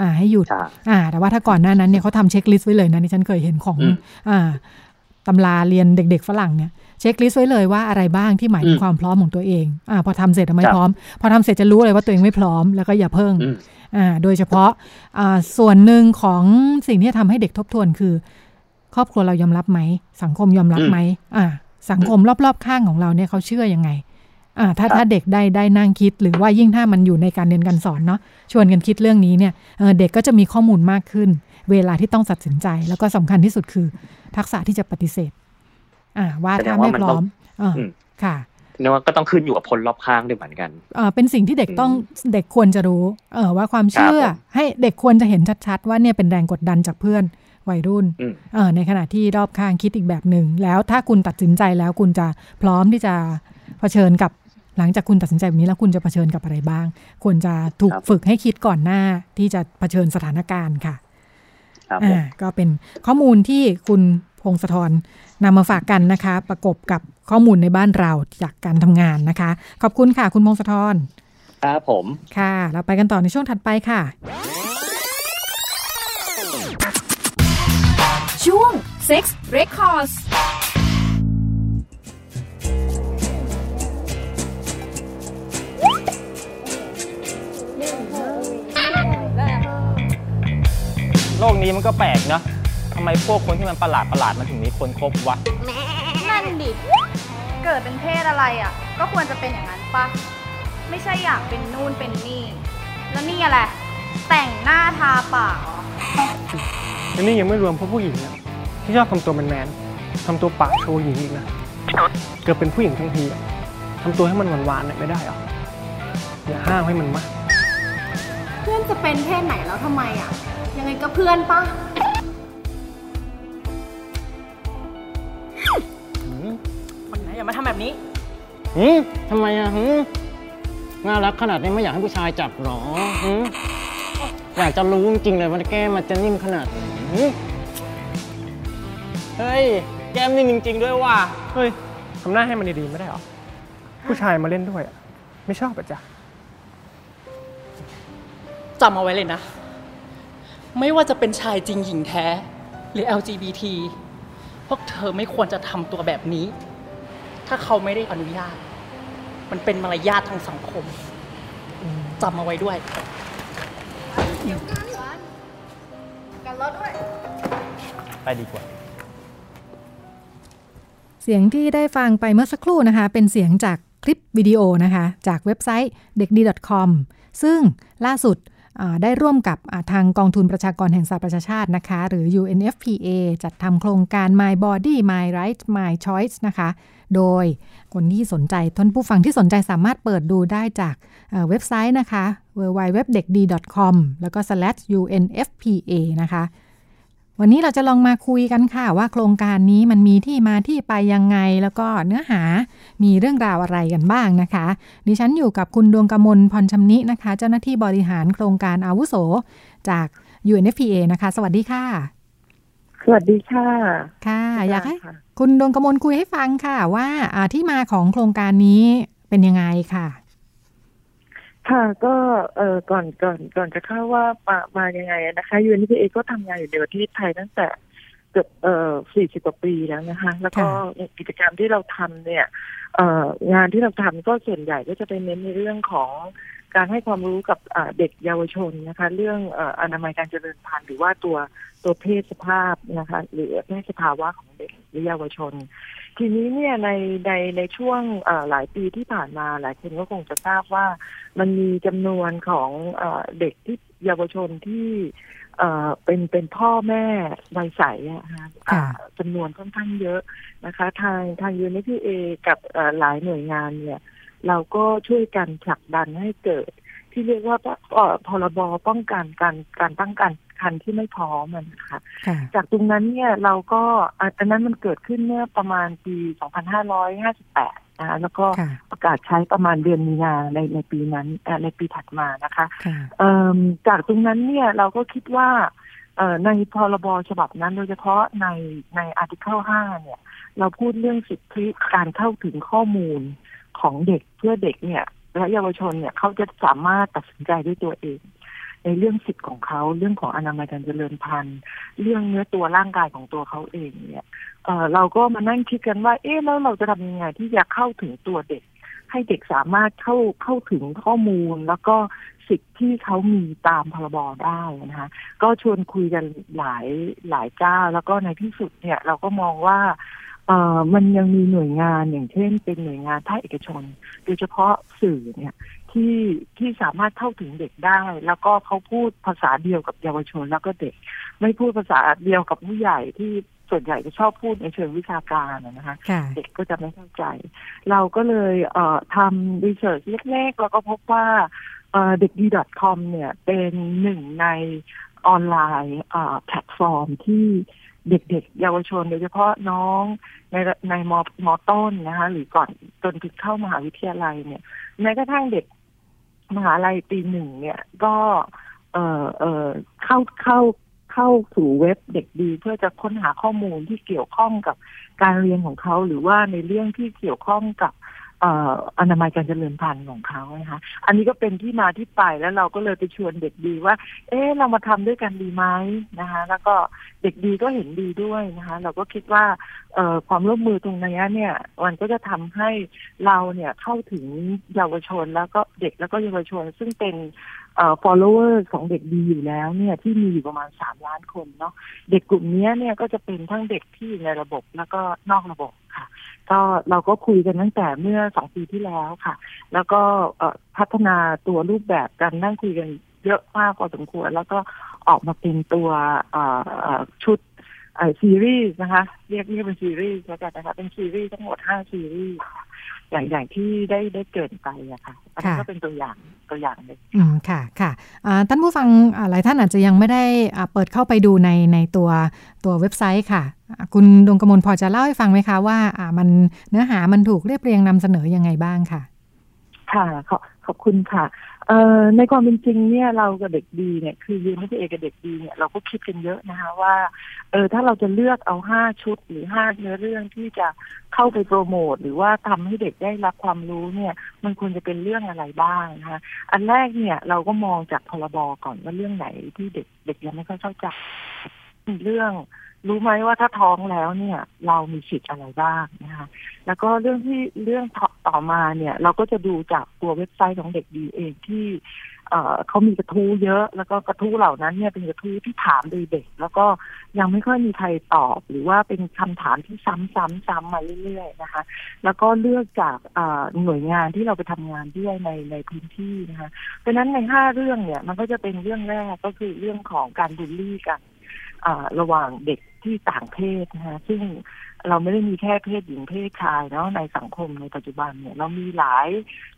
อ่าให้หยุดใช่อ่า แต่ว่าถ้าก่อนหน้านั้นเนี่ยเขาทำ checklist ไว้เลยนะที่ฉันเคยเห็นของอืมอ่าตำราเรียนเด็ก ๆ ฝรั่งเนี่ย checklist ไว้เลยว่าอะไรบ้างที่หมายถึงอืมความพร้อมของตัวเองอ่าพอทำเสร็จอะไม่ครับพร้อม พอทำเสร็จจะรู้เลยว่าตัวเองไม่พร้อมแล้วก็อย่าเพิ่งอืมอ่าโดยเฉพาะอ่าส่วนหนึ่งของสิ่งที่จะทำให้เด็กทบทวนคือ ครอบครัวเรายอมรับไหม สังคมยอมรับไหมอ่าสังคมรอบๆข้างของเราเนี่ยเขาเชื่อยังไงอ่าถ้าถ้าเด็กได้ได้นั่งคิดหรือว่ายิ่งถ้ามันอยู่ในการเรียนการสอนเนาะชวนกันคิดเรื่องนี้เนี่ยเด็กก็จะมีข้อมูลมากขึ้น เวลาที่ต้องตัดสินใจ แล้วก็สำคัญที่สุดคือ ทักษะที่จะปฏิเสธ อ่าว่าถ้าไม่พร้อมอ่าค่ะนี่ว่าก็ต้องขึ้นอยู่กับคนรอบข้างด้วยเหมือนกันอ่าเป็นสิ่งที่เด็กต้องเด็กควรจะรู้ เออว่าความเชื่อ ให้เด็กควรจะเห็นชัดๆ ว่าเนี่ยเป็นแรงกดดันจากเพื่อนวัยรุ่นเออในขณะที่รอบข้างคิดอีกแบบหนึ่งแล้วถ้าคุณตัดสินใจแล้วคุณจะพร้อมที่จะเผชิญกับหลังจากคุณตัดสินใจแบบนี้แล้วคุณจะเผชิญกับอะไรบ้าง ควรจะถูกฝึกให้คิดก่อนหน้าที่จะเผชิญสถานการณ์ค่ะ อ่าก็เป็นข้อมูลที่คุณพงศธรนำมาฝากกันนะคะ ประกบกับข้อมูลในบ้านเราจากการทำงานนะคะ ขอบคุณค่ะ คุณพงศธรครับผม ค่ะ เราไปกันต่อในช่วงถัดไปค่ะ ช่วง Sex Records โลกนี้มันก็แปลกเนาะทำไมพวกคนที่มันประหลาดประหลาดมันถึงมีคนคบวะ นั่นดิ เกิดเป็นเพศอะไรอะ ก็ควรจะเป็นอย่างนั้นปะไม่ใช่อยากเป็นนู่นเป็นนี่ แล้วนี่อะไร แต่งหน้าทาปากเหรออันนี้ยังไม่รวมพวกผู้หญิงนะที่ชอบทำตัวแมนๆทำตัวปากโชว์หญิงอีกนะ เกิดเป็นผู้หญิงทั้งทีทำตัวให้มันหวานๆหน่อยไม่ได้หรออย่าห้ามให้มันมาก เพื่อนจะเป็นเพศไหนแล้วทำไมอะ ยังไงก็เพื่อนปะอย่ามาทำแบบนี้หืมทำไมอะหืมน่ารักขนาดนี้ไม่อยากให้ผู้ชายจับหรอหืมอยากจะรู้จริงๆเลยว่าแก้มันจะนิ่มขนาดไหนเฮ้ย แก้มนิ่มจริง ๆ ด้วยว่ะ เฮ้ยทำหน้าให้มันดีๆไม่ได้หรอ ผู้ชายมาเล่นด้วยอะไม่ชอบอะจ้ะจำเอาไว้เลยนะ ไม่ว่าจะเป็นชายจริงหญิงแท้ หรือ LGBT พวกเธอไม่ควรจะทำตัวแบบนี้ ถ้าเขาไม่ได้อนุญาต มันเป็นมารยาททางสังคมจำเอาไว้ด้วยกันรถด้วย ไปดีกว่าเสียงที่ได้ฟังไปเมื่อสักครู่นะคะ เป็นเสียงจากคลิปวิดีโอนะคะ จากเว็บไซต์เด็กดี .com ซึ่งล่าสุด ได้ร่วมกับทางกองทุนประชากรแห่งสหประชาชาตินะคะ หรือ UNFPA จัดทำโครงการ My Body My Right My Choice นะคะ โดยคนที่สนใจท่านผู้ฟังที่สนใจสามารถเปิดดูได้จากเว็บไซต์นะคะ www.dekd.com แล้วก็ /unfpa นะคะ วันนี้เราจะลองมาคุยกันค่ะว่าโครงการนี้มันมีที่มาที่ไปยังไง แล้วก็เนื้อหามีเรื่องราวอะไรกันบ้างนะคะ ดิฉันอยู่กับคุณดวงกมลพรชำนินะคะ เจ้าหน้าที่บริหารโครงการอาวุโสจาก UNFPA นะคะ สวัสดีค่ะ สวัสดีค่ะ ค่ะ อยากให้คุณดวงกมลคุยให้ฟังค่ะว่าที่มาของโครงการนี้เป็นยังไงค่ะ ค่ะก็เออก่อนก่อนก่อนจะเข้าว่ามามายังไงนะคะยูนิพีเอก็ทำงานอยู่ในประเทศไทยตั้งแต่เกือบเอ่อสี่สิบกว่าปีแล้วนะคะ แล้วก็กิจกรรมที่เราทำเนี่ยเอ่องานที่เราทำก็ส่วนใหญ่ก็จะไปเน้นในเรื่องของ การให้ความรู้กับเด็กเยาวชนนะคะ เรื่องอนามัยการเจริญพันธุ์หรือว่าตัวตัวเพศสภาพนะคะ หรือเพศสภาวะของเด็กหรือเยาวชน ทีนี้เนี่ยในในในช่วงหลายปีที่ผ่านมาหลายคนก็คงจะทราบว่า มันมีจำนวนของเด็กที่เยาวชนที่เป็นเป็นพ่อแม่วัยใสอะคะจำนวนค่อนข้างเยอะนะคะ ทางทางยูนิทีเอกับหลายหน่วยงานเนี่ย เราก็ช่วยกันผลักดันให้เกิด ที่เรียกว่าพรบป้องกันการการตั้งการคันที่ไม่พร้อมนะคะจากตรงนั้นเนี่ยเราก็อันนั้นมันเกิดขึ้นเมื่อประมาณปี 2558 นะคะแล้วก็ประกาศใช้ประมาณเดือนมีนาในในปีนั้นในปีถัดมานะคะจากตรงนั้นเนี่ยเราก็คิดว่าในพรบฉบับนั้นโดยเฉพาะในในอาร์ติเคิล5เนี่ย เราพูดเรื่องสิทธิการเข้าถึงข้อมูล ของเด็กเพื่อเด็กเนี่ยและเยาวชนเนี่ยเขาจะสามารถตัดสินใจด้วยตัวเอง ในเรื่องสิทธิ์ของเขาเรื่องของอนามัยการเจริญพันธุ์ เรื่องเนื้อตัวร่างกายของตัวเขาเองเนี่ยเเราก็มานั่งคิดกันว่า เอ๊ะแล้วเราจะทำยังไงที่จะเข้าถึงตัวเด็ก ให้เด็กสามารถเข้าเข้าถึงข้อมูลแล้วก็สิทธิ์ที่เขามีตามพรบได้นะคะก็ชวนคุยกันหลายหลายเจ้า แล้วก็ในที่สุดเนี่ย เราก็มองว่า มันยังมีหน่วยงานอย่างเช่น เป็นหน่วยงานภาคเอกชน โดยเฉพาะสื่อเนี่ยที่ที่สามารถเข้าถึงเด็กได้ แล้วก็เขาพูดภาษาเดียวกับเยาวชนแล้วก็เด็ก ไม่พูดภาษาเดียวกับผู้ใหญ่ที่ส่วนใหญ่จะชอบพูดในเชิงวิชาการอะนะคะค่ะเด็กก็จะไม่เข้าใจ เราก็เลยเอ่อทำ research เล็กๆแล้วก็พบว่าเอ่อเด็กดี .com เนี่ยเป็นหนึ่งในออนไลน์เอ่อแพลตฟอร์มที่ เด็กๆ เยาวชนโดยเฉพาะน้องในในม.ต้นนะคะ หรือก่อนจนถึงเข้ามหาวิทยาลัยเนี่ยแม้กระทั่งเด็กมหาลัยปีหนึ่งเนี่ยก็เออเออเข้าเข้าเข้าสู่เว็บเด็กดี เพื่อจะค้นหาข้อมูลที่เกี่ยวข้องกับการเรียนของเขาหรือว่าในเรื่องที่เกี่ยวข้องกับ อนามัยการเจริญพันธุ์ของเขานะคะอันนี้ก็เป็นที่มาที่ไปแล้วเราก็เลยไปชวนเด็กดีว่า เอ๊ะเรามาทำด้วยกันดีไหมนะคะ แล้วก็เด็กดีก็เห็นดีด้วยนะคะ เราก็คิดว่าเอความร่วมมือตรงนี้เนี่ย มันก็จะทำให้เราเนี่ยเข้าถึงเยาวชนแล้วก็เด็กแล้วก็เยาวชน ซึ่งเป็นเอ่อ follower ของเด็กดีอยู่แล้วเนี่ยที่มีอยู่ประมาณสามล้านคนเนาะเด็กกลุ่มนี้เนี่ยก็จะเป็นทั้งเด็กที่อยู่ในระบบแล้วก็นอกระบบค่ะ ก็เราก็คุยกันตั้งแต่เมื่อสองปีที่แล้วค่ะ แล้วก็พัฒนาตัวรูปแบบกันนั่งคุยกันเยอะมากพอสมควร แล้วก็ออกมาเป็นตัวชุดซีรีส์นะคะ เรียกเรียกเป็นซีรีส์แล้วกันนะคะเป็นซีรีส์ทั้งหมดห้าซีรีส์ อย่างอย่างที่ได้ได้เกรินไปอะค่ะ อันนี้ค่ะก็เป็นตัวอย่างตัวอย่างหนึ่งอืมค่ะค่ะอ่าท่านผู้ฟังอ่าหลายท่านอาจจะยังไม่ได้อ่าเปิดเข้าไปดูในในตัวตัวเว็บไซต์ค่ะอ่าคุณดวงกมลพอจะเล่าให้ฟังไหมคะว่าอ่ามันเนื้อหามันถูกเรียบเรียงนำเสนอยังไงบ้างค่ะ ค่ะขอขอบคุณค่ะเอ่อในความเป็นจริงเนี่ยเรากับเด็กดีเนี่ยคือยืนไม่ใช่เอกกับเด็กดีเนี่ยเราก็คิดกันเยอะนะคะว่าเออถ้าเราจะเลือกเอาห้าชุดหรือห้าเนื้อเรื่องที่จะเข้าไปโปรโมทหรือว่าทำให้เด็กได้รับความรู้เนี่ย มันควรจะเป็นเรื่องอะไรบ้างนะคะอันแรกเนี่ยเราก็มองจากพรบก่อนว่าเรื่องไหนที่เด็กเด็กยังไม่ค่อยเข้าใจเรื่อง รู้ไหมว่าถ้าท้องแล้วเนี่ย เรามีสิทธิ์อะไรบ้างนะคะแล้วก็เรื่องที่เรื่องต่อตอมาเนี่ย เราก็จะดูจากตัวเว็บไซต์ของเด็กดีเองที่เอ่อเขามีกระทู้เยอะ แล้วก็กระทู้เหล่านั้นเนี่ยเป็นกระทู้ที่ถามโดยเด็ก แล้วก็ยังไม่ค่อยมีใครตอบ หรือว่าเป็นคำถามที่ซ้ำซ้ำซ้ำมาเรื่อยๆนะคะ แล้วก็เลือกจากเอ่อหน่วยงานที่เราไปทำงานด้วยในในพื้นที่นะคะเพราะฉะนั้นในห้าเรื่องเนี่ยมันก็จะเป็นเรื่องแรกก็คือเรื่องของการบูลลี่กัน ระหว่างเด็กที่ต่างเพศนะคะซึ่งเราไม่ได้มีแค่เพศหญิงเพศชายเนาะในสังคมในปัจจุบันเนี่ยเรามีหลาย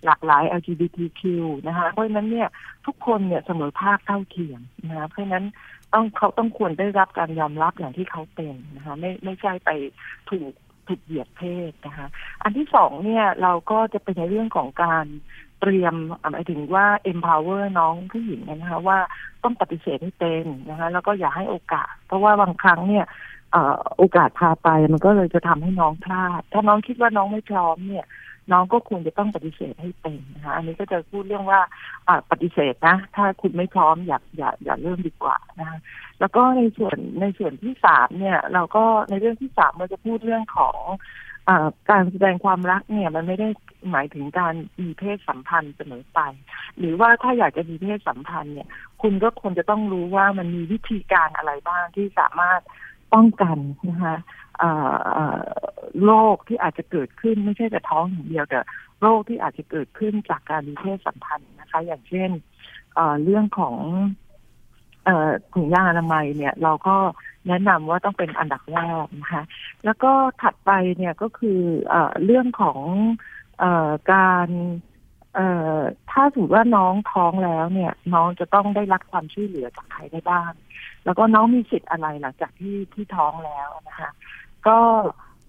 หลากหลาย LGBTQ นะคะเพราะฉะนั้นเนี่ยทุกคนเนี่ยเสมอภาคเท่าเทียมนะคะเพราะฉะนั้นต้องเขาต้องควรได้รับการยอมรับอย่างที่เขาเป็นนะคะไม่ไม่ใช่ไปถูกถูกเหยียดเพศนะคะ อันที่สองเนี่ยเราก็จะเป็นในเรื่องของการ เตรียมหมายถึงว่า empower น้องผู้หญิงนะคะว่าต้องปฏิเสธให้เป็นนะคะแล้วก็อย่าให้โอกาส เพราะว่าบางครั้งเนี่ยอโอกาสพาไปมันก็เลยจะทำให้น้องพลาด ถ้าน้องคิดว่าน้องไม่พร้อมเนี่ย น้องก็ควรจะต้องปฏิเสธให้เป็นนะคะอันนี้ก็จะพูดเรื่องว่าปฏิเสธนะ ถ้าคุณไม่พร้อมอย่าอย่าอย่าเริ่มดีกว่านะคะแล้วก็ในส่วนในส่วนที่สามเนี่ย เราก็ในเรื่องที่สามเราจะพูดเรื่องของอการแสดงความรักเนี่ย มันไม่ได้ หมายถึงการมีเพศสัมพันธ์เสมอไป หรือว่าถ้าอยากจะมีเพศสัมพันธ์เนี่ย คุณก็ควรจะต้องรู้ว่ามันมีวิธีการอะไรบ้างที่สามารถป้องกันนะคะโรคที่อาจจะเกิดขึ้นไม่ใช่แต่ท้องอย่างเดียวแต่โรคที่อาจจะเกิดขึ้นจากการมีเพศสัมพันธ์นะคะ อย่างเช่นเรื่องของอถุงยางอนามัยเนี่ย เราก็แนะนำว่าต้องเป็นอันดับแรกนะคะ แล้วก็ถัดไปเนี่ยก็คืออเรื่องของ เอ่อการเอ่อถ้าสมมติว่าน้องท้องแล้วเนี่ย น้องจะต้องได้รับความช่วยเหลือจากใครได้บ้าง แล้วก็น้องมีสิทธิ์อะไรหลังจากที่ที่ท้องแล้วนะคะ ก็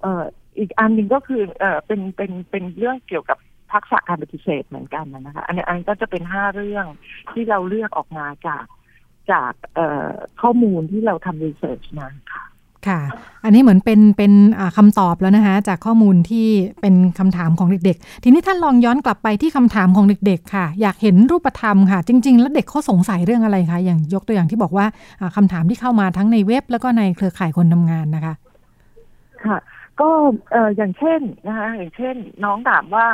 เอ่ออีกอันหนึ่งก็คือเอ่อเป็นเป็นเป็นเรื่องเกี่ยวกับทักษะการปฏิเสธเหมือนกันนะคะ อันนี้อันก็จะเป็นห้าเรื่องที่เราเลือกออกมาจากจากเออข้อมูลที่เราทำรีเสิร์ชมาค่ะ ค่ะ อันนี้เหมือนเป็นเป็นอ่าคำตอบแล้วนะคะ จากข้อมูลที่เป็นคำถามของเด็กๆ ทีนี้ท่านลองย้อนกลับไปที่คำถามของเด็กๆ ค่ะ อยากเห็นรูปธรรมค่ะ จริง ๆ แล้วเด็กเขาสงสัยเรื่องอะไรคะ อย่างยกตัวอย่างที่บอกว่าอ่าคำถามที่เข้ามาทั้งในเว็บ แล้วก็ในเครือข่ายคนทำงานนะคะ ค่ะ ก็เอ่ออย่างเช่นนะคะอย่างเช่น น้องถามว่า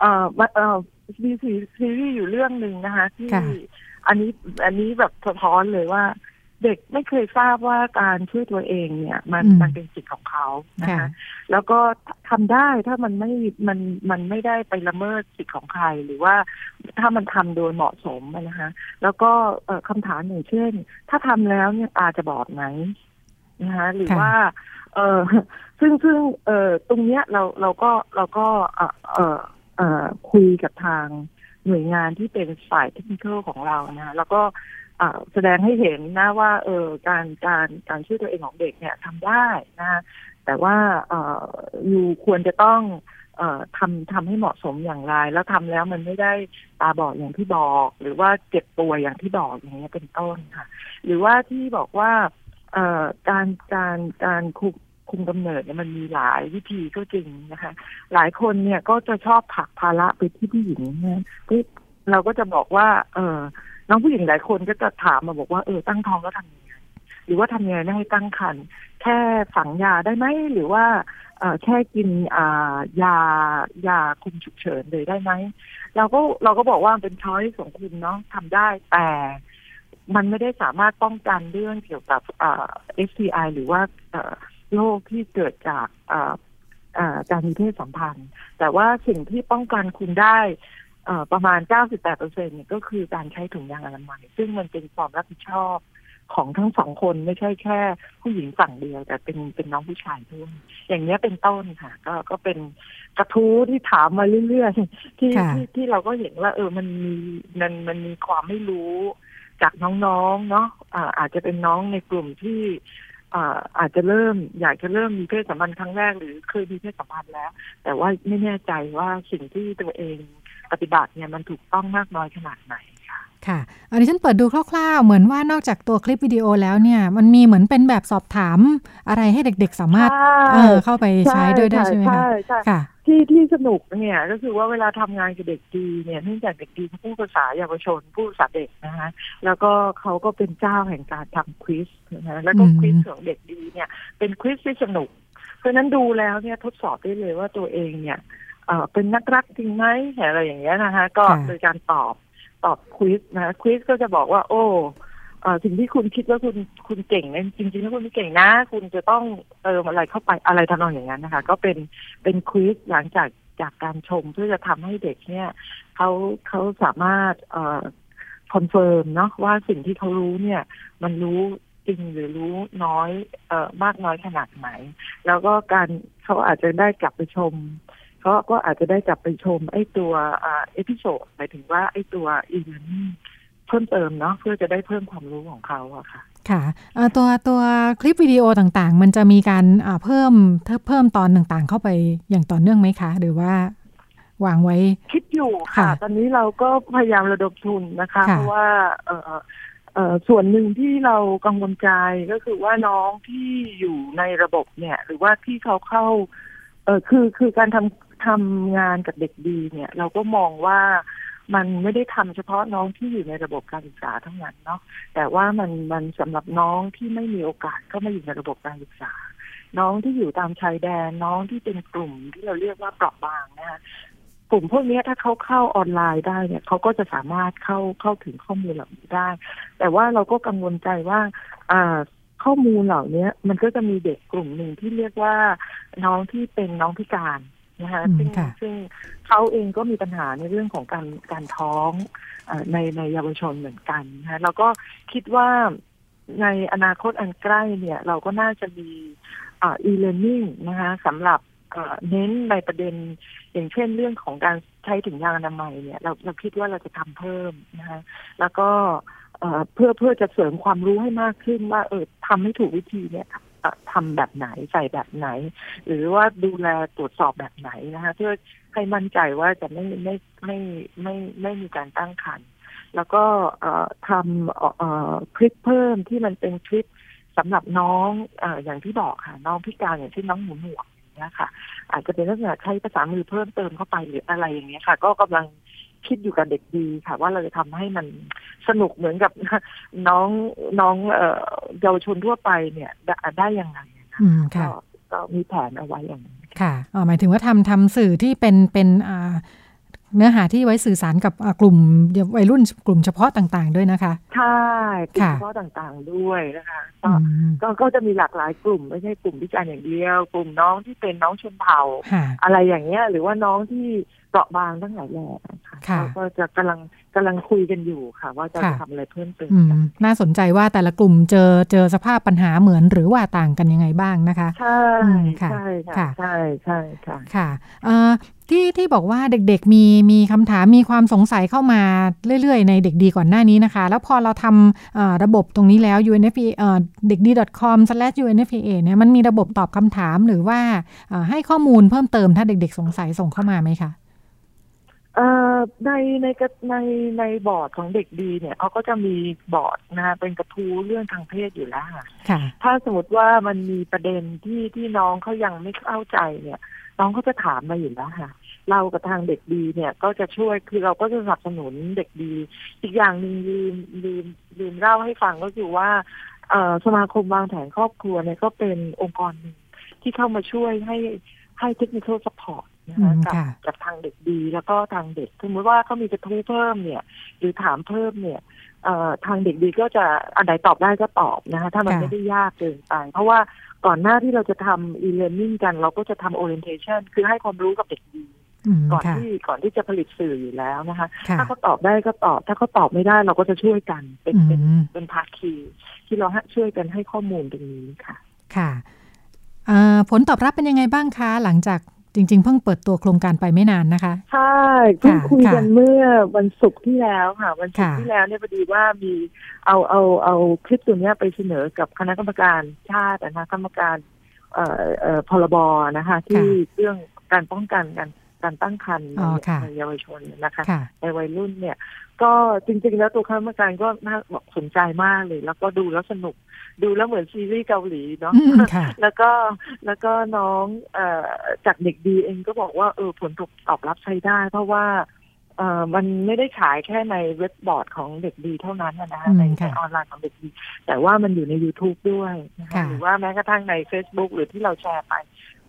เอ่อมาเอ่อมีซีซีรีส์อยู่เรื่องหนึ่งนะคะ ที่ค่ะอันนี้อันนี้แบบสะท้อนเลยว่า เด็กไม่เคยทราบว่าการช่วยตัวเองเนี่ย มันอืมมันเป็นสิทธิ์ของเขานะค่ะคะแล้วก็ทำได้ถ้ามันไม่มันมันไม่ได้ไปละเมิดสิทธิ์ของใคร หรือว่าถ้ามันทำโดยเหมาะสมอะนะคะ แล้วก็เอ่อคำถามอย่างเช่น ถ้าทำแล้วเนี่ยตาจะบอดไหมนะคะหรือค่ะว่า เออซึ่งซึ่งเออตรงเนี้ยเราเราก็เราก็เออเออเออคุยกับทางหน่วยงานที่เป็นฝ่ายเทคนิคของเรานะแล้วก็เอ่อ แสดงให้เห็นนะว่าเออการการการช่วยตัวเองของเด็กเนี่ยทำได้นะแต่ว่าเอออยู่ควรจะต้องเอ่อทำทำให้เหมาะสมอย่างไร แล้วทำแล้วมันไม่ได้ตาบอดอย่างที่บอก หรือว่าเจ็บป่วยอย่างที่บอกอย่างเงี้ยเป็นต้นค่ะ หรือว่าที่บอกว่าเอ่อการการการคุมคุมกำเนิดเนี่ยมันมีหลายวิธีก็จริงนะคะ หลายคนเนี่ยก็จะชอบผลักภาระไปที่ผู้หญิงนะที่เราก็จะบอกว่า เออ น้องผู้หญิงหลายคนก็จะถามมาบอกว่าเออตั้งท้องแล้วทำยังไงหรือว่าทำยังไงไม่ให้ตั้งครรภ์แค่ฝังยาได้ไหมหรือว่าเออแค่กินอยายาคุมฉุกเฉินเลยได้ไหมเราก็เราก็บอกว่าเป็นช้อยของคุณเนาะทำได้แต่มันไม่ได้สามารถป้องกันเรื่องเกี่ยวกับเอ STI หรือว่าโรคที่เกิดจากการมีเพศสัมพันธ์ แต่ว่าสิ่งที่ป้องกันคุณได้ ประมาณ 98เปอร์เซ็นเนี่ยก็คือการใช้ถุงยางอนามัย ซึ่งมันเป็นความรับผิดชอบของทั้งสองคนไม่ใช่แค่ ผู้หญิงฝั่งเดียว แต่เป็นเป็นน้องผู้ชายด้วยอย่างเนี้ยเป็นต้นค่ะ ก็ก็เป็นกระทู้ที่ถามมาเรื่อยๆที่ค่ะที่ที่เราก็เห็นว่า เออมันมีมันมันมีความไม่รู้จากน้องๆเนาะอ่าอาจจะเป็นน้องในกลุ่มที่อ่าอาจจะเริ่มอยากจะเริ่มมีเพศสัมพันธ์ครั้งแรกหรือเคยมีเพศสัมพันธ์แล้ว แต่ว่าไม่แน่ใจว่าสิ่งที่ตัวเอง ปฏิบัติเนี่ยมันถูกต้องมากน้อยขนาดไหนค่ะค่ะ อันนี้ฉันเปิดดูคร่าวๆ เหมือนว่านอกจากตัวคลิปวิดีโอแล้วเนี่ย มันมีเหมือนเป็นแบบสอบถามอะไรให้เด็กๆ สามารถเออเข้าไปใช้ด้วยได้ใช่ไหมคะใช่ใช่ค่ะที่ที่สนุกเนี่ยก็คือว่าเวลาทำงานกับเด็กดีเนี่ยเนื่องจากเด็กดีเขาพูดภาษาเยาวชนพูดภาษาเด็กนะคะแล้วก็เขาก็เป็นเจ้าแห่งการทำควิสนะแล้วก็อืมควิสของเด็กดีเนี่ยเป็นควิสที่สนุก เพราะฉะนั้นดูแล้วเนี่ยทดสอบได้เลยว่าตัวเองเนี่ย เอ่อเป็นนักรักจริงไหมอะไรอย่างเงี้ยนะคะ ก็โดยการตอบตอบ quiz นะ quiz ก็จะบอกว่า โอ้เอ่อสิ่งที่คุณคิดว่าคุณคุณเก่งเนี่ยจริงๆแล้วคุณไม่เก่งนะ คุณจะต้องเติมอะไรเข้าไปอะไรทำนองอย่างนั้นนะคะ ก็เป็นเป็น quiz หลังจากจากการชมเพื่อจะทำให้เด็กเนี่ยเขาเขาสามารถเอ่อ confirm เนาะว่าสิ่งที่เขารู้เนี่ย มันรู้จริงหรือรู้น้อยเอ่อมากน้อยขนาดไหน แล้วก็การเขาอาจจะได้กลับไปชม เขาก็อาจจะได้กลับไปชมไอ้ตัวอ่า episode หมายถึงว่าไอ้ตัวอีเวนต์เพิ่มเติมเนาะเพื่อจะได้เพิ่มความรู้ของเขาอะค่ะ ค่ะเอ่อตัวตัวคลิปวิดีโอต่างๆ มันจะมีการอ่าเพิ่มเพิ่มตอนต่างๆ เข้าไปอย่างต่อเนื่องไหมคะ หรือว่าวางไว้คิดอยู่ค่ะค่ะตอนนี้เราก็พยายามระดมทุนนะคะค่ะเพราะว่าเอ่อเอ่อส่วนหนึ่งที่เรากังวลใจก็คือว่าน้องที่อยู่ในระบบเนี่ย หรือว่าที่เขาเข้าเออคือคือการทำ ทำงานกับเด็กดีเนี่ย เราก็มองว่ามันไม่ได้ทำเฉพาะน้องที่อยู่ในระบบการศึกษาเท่านั้นเนาะแต่ว่ามันมันสำหรับน้องที่ไม่มีโอกาสเข้ามาอยู่ในระบบการศึกษา น้องที่อยู่ตามชายแดนน้องที่เป็นกลุ่มที่เราเรียกว่าเปราะบางนะคะกลุ่มพวกนี้ถ้าเขาเข้าออนไลน์ได้เนี่ยเขาก็จะสามารถเข้าเข้าถึงข้อมูลเหล่านี้ได้ แต่ว่าเราก็กังวลใจว่าอ่าข้อมูลเหล่านี้มันก็จะมีเด็กกลุ่มหนึ่งที่เรียกว่าน้องที่เป็นน้องพิการ นะคะอืมซึ่งค่ะซึ่งเขาเองก็มีปัญหาในเรื่องของการการท้องเออในในเยาวชนเหมือนกันนะคะแล้วก็คิดว่าในอนาคตอันใกล้เนี่ย เราก็น่าจะมีอ่า e-learning นะคะสำหรับเอ่อเน้นในประเด็นอย่างเช่นเรื่องของการใช้ถุงยางอนามัยเนี่ย เราเราคิดว่าเราจะทำเพิ่มนะคะแล้วก็เอ่อเพื่อเพื่อจะเสริมความรู้ให้มากขึ้นว่าเออทำให้ถูกวิธีเนี่ยเอ่อ ทำแบบไหนใส่แบบไหน หรือว่าดูแลตรวจสอบแบบไหนนะคะเพื่อให้มั่นใจว่าจะไม่ไม่ไม่ไม่ไม่มีการตั้งครรภ์แล้วก็ทำคลิปเพิ่มที่มันเป็นคลิปสำหรับน้องออย่างที่บอกค่ะ น้องพิการอย่างเช่นน้องหมูหนวกอย่างเงี้ยค่ะ อาจจะเป็นลักษณะใช้ภาษามือเพิ่มเติมเข้าไปหรืออะไรอย่างเงี้ยค่ะ ก็กำลัง คิดอยู่กับเด็กดีค่ะ ว่าเราจะทำให้มันสนุกเหมือนกับน้องน้องเอ่อเยาวชนทั่วไปเนี่ยได้ได้ยังไงนะคะอืมค่ะก็ก็มีแผนเอาไว้อย่างนี้นค่ะอ๋อหมายถึงว่าทำทำสื่อที่เป็นเป็นอ่าเนื้อหาที่ไว้สื่อสารกับอ่ากลุ่มวัยรุ่นกลุ่มเฉพาะต่าง ๆ ด้วยนะคะ ใช่กลุ่มค่ะเฉพาะต่างๆด้วยนะคะก็อืมก็ก็จะมีหลากหลายกลุ่มไม่ใช่กลุ่มพิการอย่างเดียว กลุ่มน้องที่เป็นน้องชนเผ่าค่ะอะไรอย่างเงี้ย หรือว่าน้องที่ เปราะบางทั้งหลายแหล่ค่ะค่ะเราก็จะกำลังกำลังคุยกันอยู่ค่ะ ว่าจะค่ะทำอะไรเพิ่มเติมอืกันมน่าสนใจว่าแต่ละกลุ่มเจอเจอสภาพปัญหาเหมือนหรือว่าต่างกันยังไงบ้างนะคะใช่อืมค่ะใช่ค่ะค่ะใช่ใช่ค่ะค่ะเอ่อที่ที่บอกว่าเด็กๆมีมีคำถามมีความสงสัยเข้ามาเรื่อยๆ ในเด็กดีก่อนหน้านี้นะคะ แล้วพอเราทำเอ่อระบบตรงนี้แล้ว UNFPA เอ่อเด็กดี .com/UNFPA เนี่ยมันมีระบบตอบคำถามหรือว่าเอ่อให้ข้อมูลเพิ่มเติมถ้าเด็กๆสงสัยส่งเข้ามาไหมคะเอ่อ ในในกระในในบอร์ดของเด็กดีเนี่ยเขาก็จะมีบอร์ดนะคะเป็นกระทู้เรื่องทางเพศอยู่แล้วค่ะค่ะ ถ้าสมมติว่ามันมีประเด็นที่ที่น้องเขายังไม่เข้าใจเนี่ย น้องเขาจะถามมาอยู่แล้วค่ะ เรากับทางเด็กดีเนี่ยก็จะช่วยคือเราก็จะสนับสนุนเด็กดี อีกอย่างหนึ่งลืมลืมลืมเล่าให้ฟังก็คือว่าเอ่อสมาคมวางแผนครอบครัวเนี่ยก็เป็นองค์กรหนึ่งที่เข้ามาช่วยให้ให้ technical support นะคะอืมกับค่ะกับทางเด็กดีแล้วก็ทางเด็กสมมติว่าเขามีกระทู้เพิ่มเนี่ย หรือถามเพิ่มเนี่ยเอ่อทางเด็กดีก็จะอันไหนตอบได้ก็ตอบนะคะ ถ้ามันค่ะไม่ได้ยากเกินไป เพราะว่าก่อนหน้าที่เราจะทำ e-learning กัน เราก็จะทำ orientation คือให้ความรู้กับเด็กดีอืมก่อนค่ะที่ก่อนที่จะผลิตสื่ออยู่แล้วนะคะค่ะถ้าเขาตอบได้ก็ตอบ ถ้าเขาตอบไม่ได้เราก็จะช่วยกัน เป็นอืเป็นมเป็นภาคีที่เราให้ช่วยกันให้ข้อมูลตรงนี้ค่ะ ค่ะเอ่อผลตอบรับเป็นยังไงบ้างคะ หลังจาก จริง ๆ เพิ่งเปิดตัวโครงการไปไม่นานนะคะ ใช่เพิ่งค่ะคุยกันค่ะเมื่อวันศุกร์ที่แล้วค่ะ วันศุกร์ค่ะที่แล้วเนี่ยพอดีว่ามีเอาเอาเอาคลิปตัวเนี้ยไปเสนอกับคณะกรรมการชาตินะคะกรรมการเอ่อเอ่อพรบนะคะ ที่เรื่องการป้องกันการ การตั้งครรภ์อ๋อค่ะในเยาวชนนะคะค่ะในวัยรุ่นเนี่ย ก็จริง ๆ แล้วตัวคณะกรรมการก็น่าสนใจมากเลย แล้วก็ดูแล้วสนุก ดูแล้วเหมือนซีรีส์เกาหลีเนาะอืมค่ะแล้วก็แล้วก็น้องเอ่อจากเด็กดีเองก็บอกว่าเออผลตอบรับใช้ได้ เพราะว่าเอ่อมันไม่ได้ฉายแค่ในเว็บบอร์ดของเด็กดีเท่านั้นนะนะคะอืมในในค่ะออนไลน์ของเด็กดี แต่ว่ามันอยู่ใน YouTube ด้วยนะคะค่ะหรือว่าแม้กระทั่งใน Facebook หรือที่เราแชร์ไป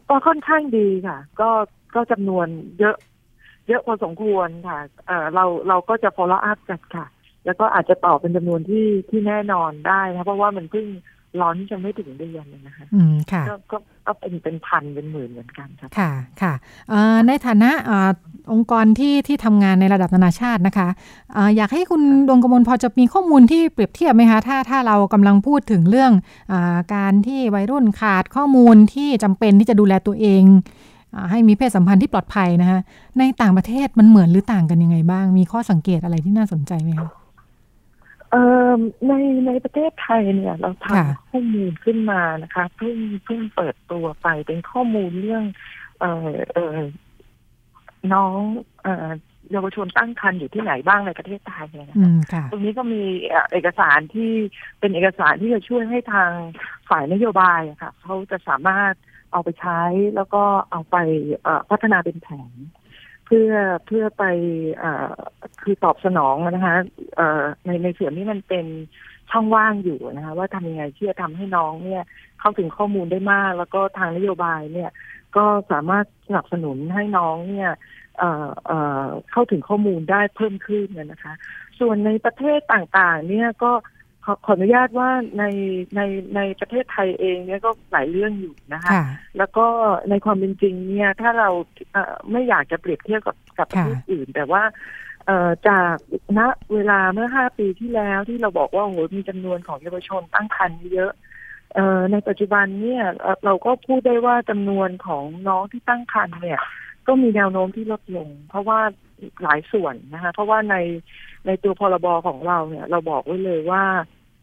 ก็ค่อนข้างดีค่ะ ก็ ก็จำนวนเยอะ เยอะพอสมควรค่ะ เอ่อเราเราก็จะ follow up กันค่ะ แล้วก็อาจจะตอบเป็นจำนวนที่ที่แน่นอนได้นะเพราะว่ามันเพิ่งร้อนจะไม่ถึงเดือนเลยนะคะอืมค่ะก็ก็ก็เป็นเป็นพันเป็นหมื่นเหมือนกันค่ะค่ะค่ะเอ่อในฐานะเอ่อองค์กรที่ที่ทำงานในระดับนานาชาตินะคะเอ่ออยากให้คุณดวงกมลพอจะมีข้อมูลที่เปรียบเทียบไหมคะ ถ้าถ้าเรากำลังพูดถึงเรื่องอาการที่วัยรุ่นขาดข้อมูลที่จำเป็นที่จะดูแลตัวเองอา ให้มีเพศสัมพันธ์ที่ปลอดภัยนะคะในต่างประเทศมันเหมือนหรือต่างกันยังไงบ้าง มีข้อสังเกตอะไรที่น่าสนใจไหมคะเอ่อในในประเทศไทยเนี่ย เราค่ะทำข้อมูลขึ้นมานะคะเพิ่งเพิ่งเปิดตัวไปเป็นข้อมูลเรื่อง เอ่อเอ่อน้องเอ่อเยาวชนตั้งครรภ์อยู่ที่ไหนบ้างในประเทศไทยเนี่ยนะอืคะมค่ะตรงนี้ก็มีเอ่อเอกสารที่เป็นเอกสารที่จะช่วยให้ทางฝ่ายนโยบายอะค่ะเขาจะสามารถ เอาไปใช้แล้วก็เอาไปพัฒนาเป็นแผน เพื่อเพื่อไปอคือตอบสนองนะคะในในส่วนนี้มันเป็นช่องว่างอยู่นะคะว่าทำยังไงที่จะทำให้น้องเนี่ย เข้าถึงข้อมูลได้มาก แล้วก็ทางนโยบายเนี่ย ก็สามารถสนับสนุนให้น้องเนี่ยเอ่อเอ่อเข้าถึงข้อมูลได้เพิ่มขึ้นนะคะ ส่วนในประเทศต่างๆ เนี่ยก็ ขอขออนุญาตว่าในในในประเทศไทยเองเนี่ยก็หลายเรื่องอยู่นะคะค่ะแล้วก็ในความเป็นจริงเนี่ยถ้าเราเอ่อไม่อยากจะเปรียบเทียบกับกับประเทศค่ะอื่น แต่ว่าเอ่อจากณเวลาเมื่อห้าปีที่แล้วที่เราบอกว่าโอ้โหมีจำนวนของเยาวชนตั้งครรภ์เยอะเอ่อในปัจจุบันเนี่ยเอ่อเราก็พูดได้ว่าจำนวนของน้องที่ตั้งครรภ์เนี่ย ก็มีแนวโน้มที่ลดลง เพราะว่าหลายส่วนนะคะเพราะว่าใน ในตัวพรบของเราเนี่ย เราบอกไว้เลยว่า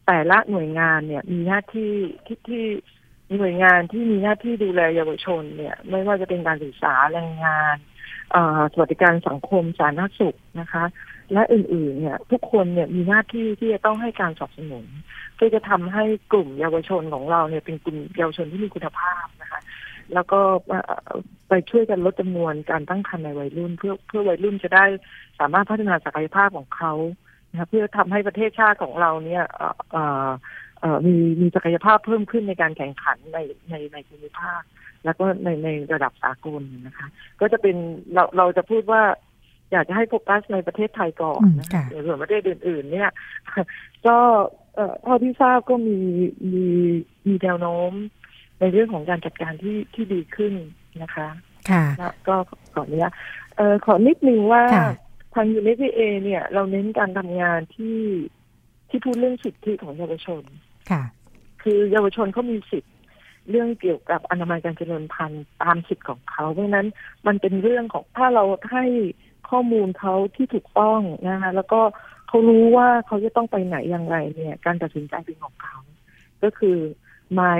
แต่ละหน่วยงานเนี่ยมีหน้าที่ที่ที่หน่วยงานที่มีหน้าที่ดูแลเยาวชนเนี่ย ไม่ว่าจะเป็นการศึกษาแรงงานสวัสดิการสังคมสาธารณสุขนะคะ และอื่นๆ เนี่ย ทุกคนเนี่ยมีหน้าที่ที่จะต้องให้การสนับสนุนเพื่อจะทำให้กลุ่มเยาวชนของเราเนี่ยเป็นกลุ่มเยาวชนที่มีคุณภาพนะคะ แล้วก็เอ่อไปช่วยกันลดจำนวนการตั้งครรภ์ในวัยรุ่น เพื่อเพื่อวัยรุ่นจะได้สามารถพัฒนาศักยภาพของเขานะคะเพื่อทำให้ประเทศชาติของเราเนี่ยเอ่อเอ่อเอ่อมีมีศักยภาพเพิ่มขึ้นในการแข่งขันในในในภูมิภาค แล้วก็ในในระดับสากลนะคะ ก็จะเป็นเราเราจะพูดว่าอยากจะให้โฟกัสในประเทศไทยก่อนอืมนะค่ะส่วนประเทศอื่น ๆ เนี่ย ก็เอ่อเท่าที่ทราบก็มีมีมีแนวโน้ม ในเรื่องของการจัดการที่ที่ดีขึ้นนะคะค่ะนะก็ขออนุญาตเอ่อขอนิดนึงว่าค่ะทาง UNFPA เนี่ย เราเน้นการทำงานที่ที่พูดเรื่องสิทธิของเยาวชนค่ะ คือเยาวชนเขามีสิทธิ์เรื่องเกี่ยวกับอนามัยการเจริญพันธุ์ตามสิทธิ์ของเขาเพราะฉะนั้นมันเป็นเรื่องของถ้าเราให้ข้อมูลเขาที่ถูกต้องนะคะแล้วก็เขารู้ว่าเขาจะต้องไปไหนอย่างไรเนี่ย การตัดสินใจเป็นของเขา ก็คือ my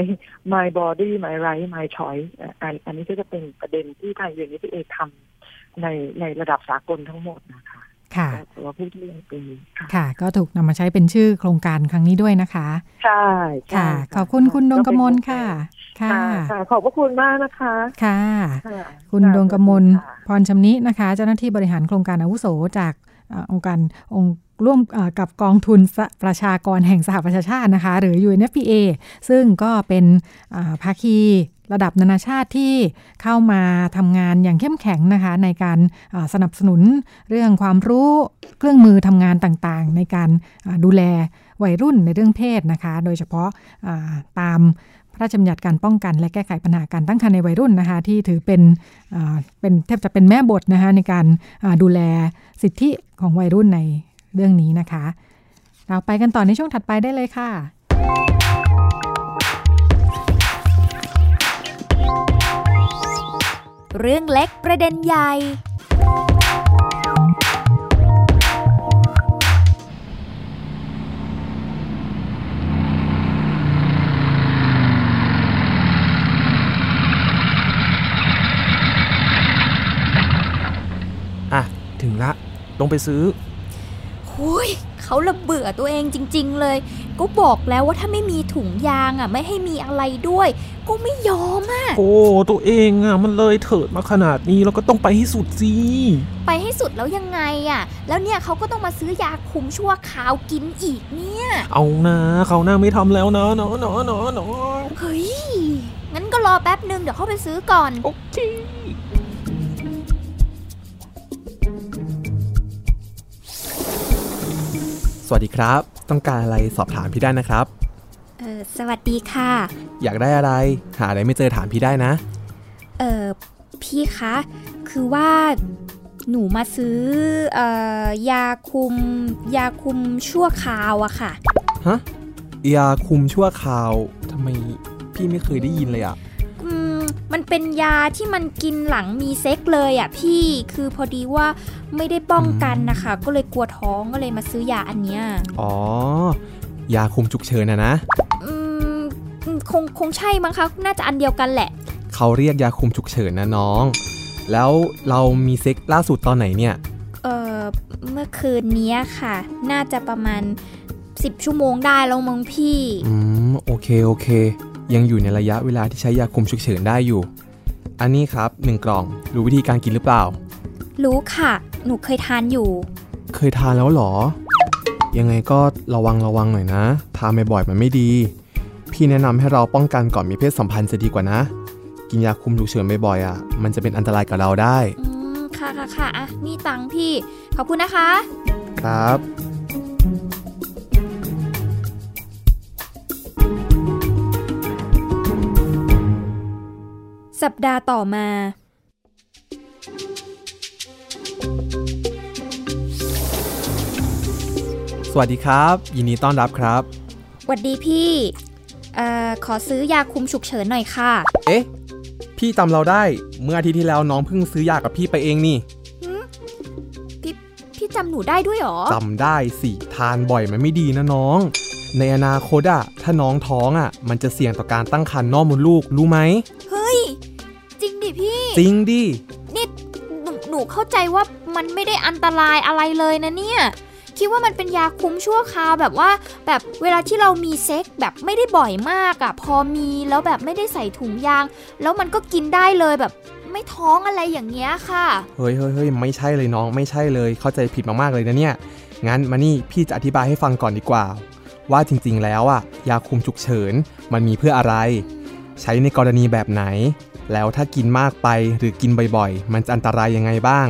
my body my right my choice อะอันอันนี้ก็จะเป็นประเด็นที่ทางยูเนพีเอทำในในระดับสากลทั้งหมดนะคะค่ะแต่ว่าผู้ที่เรียนปีนี้ค่ะค่ะ ก็ถูกนำมาใช้เป็นชื่อโครงการครั้งนี้ด้วยนะคะ ใช่ใช่ค่ะ ขอบคุณคุณดวงกมลค่ะค่ะค่ะ ค่ะ ขอบพระคุณมากนะคะ ค่ะค่ะคุณดวงกมลค่ะพรชำนินะคะ เจ้าหน้าที่บริหารโครงการอาวุโสจากเอ่อองค์การองค์ ร่วมกับกองทุนประชากรแห่งสหประชาชาตินะคะ หรือ UNFPA ซึ่งก็เป็นภาคีระดับนานาชาติที่เข้ามาทำงานอย่างเข้มแข็งนะคะ ในการสนับสนุนเรื่องความรู้เครื่องมือทำงานต่างๆ ในการดูแลวัยรุ่นในเรื่องเพศนะคะ โดยเฉพาะาตามพระราชบัญญัติการป้องกัน และแก้ไขปัญหาการตั้งครรภ์ในวัยรุ่นนะคะ ที่ถือเป็นเป็นแทบจะเป็นแม่บทนะคะในการาดูแลสิทธิของวัยรุ่นใน เรื่องนี้นะคะ เราไปกันต่อในช่วงถัดไปได้เลยค่ะ เรื่องเล็กประเด็นใหญ่อะ ถึงละ ลงไปซื้อ หุยเขาระเบื่อตัวเองจริง ๆ เลย ก็บอกแล้วว่าถ้าไม่มีถุงยางอะ ไม่ให้มีอะไรด้วย ก็ไม่ยอมอะ โอ้ ตัวเองอะ มันเลยเถิดมาขนาดนี้แล้วก็ต้องไปให้สุดสิ ไปให้สุดแล้วยังไงอะ แล้วเนี่ยเขาก็ต้องมาซื้อยาคุมชั่วคราวกินอีกเนี่ย เอานะเขาวหน้าไม่ทำแล้วนะเนาะเนาะเนาะเนาะเฮ้ย งั้นก็รอแป๊บนึงเดี๋ยวเข้าไปซื้อก่อน โอเค วัสดีครับ ต้องการอะไรสอบถามพี่ได้นะครับ เออสวัสดีค่ะ อยากได้อะไร หาอะไรไม่เจอถามพี่ได้นะ เออพี่คะ คือว่าหนูมาซื้อเอ่อยาคุม ยาคุมชั่วคราวอะค่ะ ฮะ ยาคุมชั่วคราวทำไมพี่ไม่เคยได้ยินเลยอะอื มมันเป็นยาที่มันกินหลังมีเซ็กเลยอะพี่คือพอดีว่าไม่ได้ป้องกันนะคะ ก็เลยกลัวท้องก็เลยมาซื้อยาอันเนี้ยอ๋อยาคุมฉุกเฉินนะนะอืมคงคงใช่มั้งคะน่าจะอันเดียวกันแหละ เขาเรียกยาคุมฉุกเฉินนะน้อง แล้วเรามีเซ็กล่าสุดตอนไหนเนี่ยเออเมื่อคืนเนี้ยค่ะ น่าจะประมาณ 10 ชั่วโมงได้แล้วมั้งพี่ อืม โอเค โอเค ยังอยู่ในระยะเวลาที่ใช้ยาคุมฉุกเฉินได้อยู่ อันนี้ครับหนึ่งกล่อง รู้วิธีการกินหรือเปล่า รู้ค่ะ หนูเคยทานอยู่ เคยทานแล้วเหรอ ยังไงก็ระวังระวังหน่อยนะ ทานบ่อยๆมันไม่ดี พี่แนะนำให้เราป้องกันก่อนมีเพศสัมพันธ์จะดีกว่านะ กินยาคุมฉุกเฉินบ่อยๆอะ มันจะเป็นอันตรายกับเราได้ อืม ค่ะค่ะค่ะอะนี่ตังค์พี่ ขอบคุณนะคะ ครับ สัปดาห์ต่อมา สวัสดีครับ ยินดีต้อนรับครับหวัดดีพี่เอ่อขอซื้อยาคุมฉุกเฉินหน่อยค่ะ เอ๊ะ พี่จำเราได้เมื่ออาทิตย์ที่แล้วน้องเพิ่งซื้อยากับพี่ไปเองนี่พี่พี่จำหนูได้ด้วยเหรอจำได้สิทานบ่อยมันไม่ดีนะน้อง ในอนาคตอะถ้าน้องท้องอะมันจะเสี่ยงต่อการตั้งครรภ์นอกมดลูกรู้ไหมเฮ้ยจริงดิพี่ จริงดินี่หนูหนูเข้าใจว่ามันไม่ได้อันตรายอะไรเลยนะเนี่ย คิดว่ามันเป็นยาคุ้มชั่วคราวแบบว่า แบบเวลาที่เรามีเซ็กแบบไม่ได้บ่อยมากอะ่ะ พอมีแล้วแบบไม่ได้ใส่ถุงยาง แล้วมันก็กินได้เลยแบบไม่ท้องอะไรอย่างเงี้ยค่ะ เฮ้ยเฮ้ยเฮ้ยไม่ใช่เลยน้องไม่ใช่เลย เข้าใจผิดมากๆเลยนะเนี่ย งั้นมานี่พี่จะอธิบายให้ฟังก่อนดีกว่า ว่าจริงๆแล้วอะยาคุมฉุกเฉินมันมีเพื่ออะไร ใช้ในกรณีแบบไหน แล้วถ้ากินมากไปหรือกินบ่อยๆ มันจะอันตรายยังไงบ้าง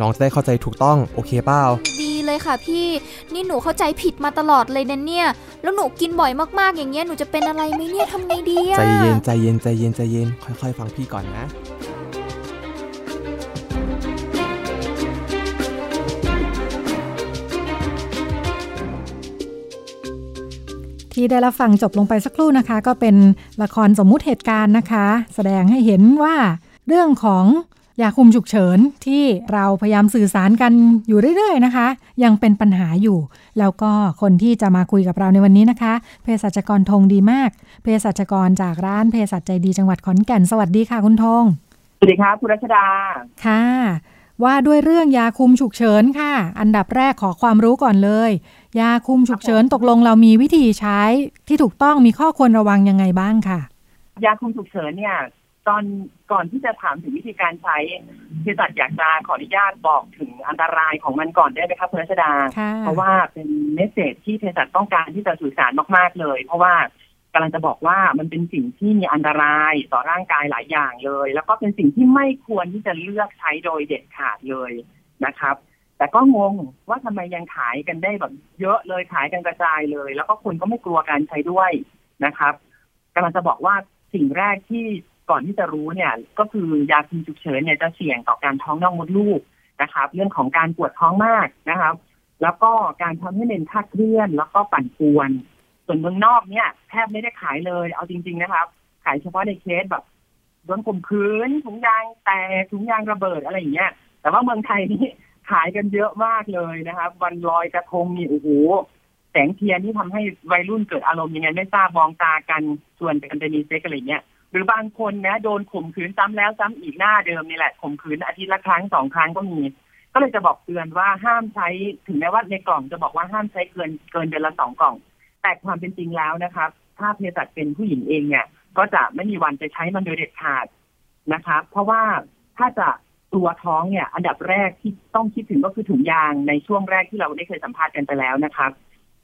น้องจะได้เข้าใจถูกต้องโอเคเปล่าดีเลยค่ะพี่ นี่หนูเข้าใจผิดมาตลอดเลยนะเนี่ย แล้วหนูกินบ่อยมากๆ อย่างเงี้ยหนูจะเป็นอะไรไหมเนี่ยทำไงดีอะใจเย็นใจเย็นใจเย็นใจเย็นค่อยๆ ฟังพี่ก่อนนะ ที่ได้รับฟังจบลงไปสักครู่นะคะ ก็เป็นละครสมมุติเหตุการณ์นะคะ แสดงให้เห็นว่าเรื่องของยาคุมฉุกเฉินที่เราพยายามสื่อสารกันอยู่เรื่อยๆนะคะ ยังเป็นปัญหาอยู่ แล้วก็คนที่จะมาคุยกับเราในวันนี้นะคะเภสัชกรธงดีมากเภสัชกรจากร้านเภสัชใจดีจังหวัดขอนแก่นสวัสดีค่ะคุณธงสวัสดีครับคุณรัชดาค่ะ ว่าด้วยเรื่องยาคุมฉุกเฉินค่ะ อันดับแรกขอความรู้ก่อนเลย ยาคุมฉุกเฉินตกลงเรามีวิธีใช้ที่ถูกต้องมีข้อควรระวังยังไงบ้างค่ะ ยาคุมฉุกเฉินเนี่ยตอนก่อนที่จะถามถึงวิธีการใช้เภสัชอยากจะขออนุญาตบอกถึงอันตรายของมันก่อนได้ไหมครับคุณรัชดาค่ะเพราะว่าเป็นเมสเซจที่เภสัชต้องการที่จะสื่อสารมาก ๆ เลย เพราะว่ากำลังจะบอกว่ามันเป็นสิ่งที่มีอันตรายต่อร่างกายหลายอย่างเลย แล้วก็เป็นสิ่งที่ไม่ควรที่จะเลือกใช้โดยเด็ดขาดเลยนะครับ แต่ก็งงว่าทำไมยังขายกันได้แบบ เยอะเลยขายกันกระจายเลย แล้วก็คนก็ไม่กลัวการใช้ด้วยนะครับกำลังจะบอกว่าสิ่งแรกที่ก่อนที่จะรู้เนี่ย ก็คือยาคุมฉุกเฉินเนี่ยจะเสี่ยงต่อการท้องนอกมดลูกนะครับ เรื่องของการปวดท้องมากนะครับ แล้วก็การทำให้เน้นคาดเคลื่อน แล้วก็ปั่นป่วน ส่วนเมืองนอกเนี่ยแทบไม่ได้ขายเลย เอาจริง ๆ นะครับ ขายเฉพาะในเคสแบบโดนข่มขืนถุงยางแตกถุงยางระเบิดอะไรอย่างเงี้ยแต่ว่าเมืองไทยนี่ ขายกันเยอะมากเลยนะครับ วันลอยกระทงนี่โอ้โหแสงเทียนที่ทำให้วัยรุ่นเกิดอารมณ์ยังไงไม่ทราบมองตากันชวนกันไปมีเซ็กอะไรเงี้ยหรือบางคนนะโดนข่มขืนซ้ำแล้วซ้ำอีกหน้าเดิมนี่แหละข่มขืนอาทิตย์ละครั้งสองครั้งก็มี ก็เลยจะบอกเตือนว่าห้ามใช้ถึงแม้ว่าในกล่องจะบอกว่าห้ามใช้เกินเกินเดือนละสองกล่อง แต่ความเป็นจริงแล้วนะครับ ถ้าเภสัชเป็นผู้หญิงเองเนี่ย ก็จะไม่มีวันจะใช้มันโดยเด็ดขาดนะครับ เพราะว่าถ้าจะ ตัวท้องเนี่ยอันดับแรกที่ต้องคิดถึงก็คือถุงยางในช่วงแรกที่เราได้เคยสัมภาษณ์กันไปแล้วนะครับ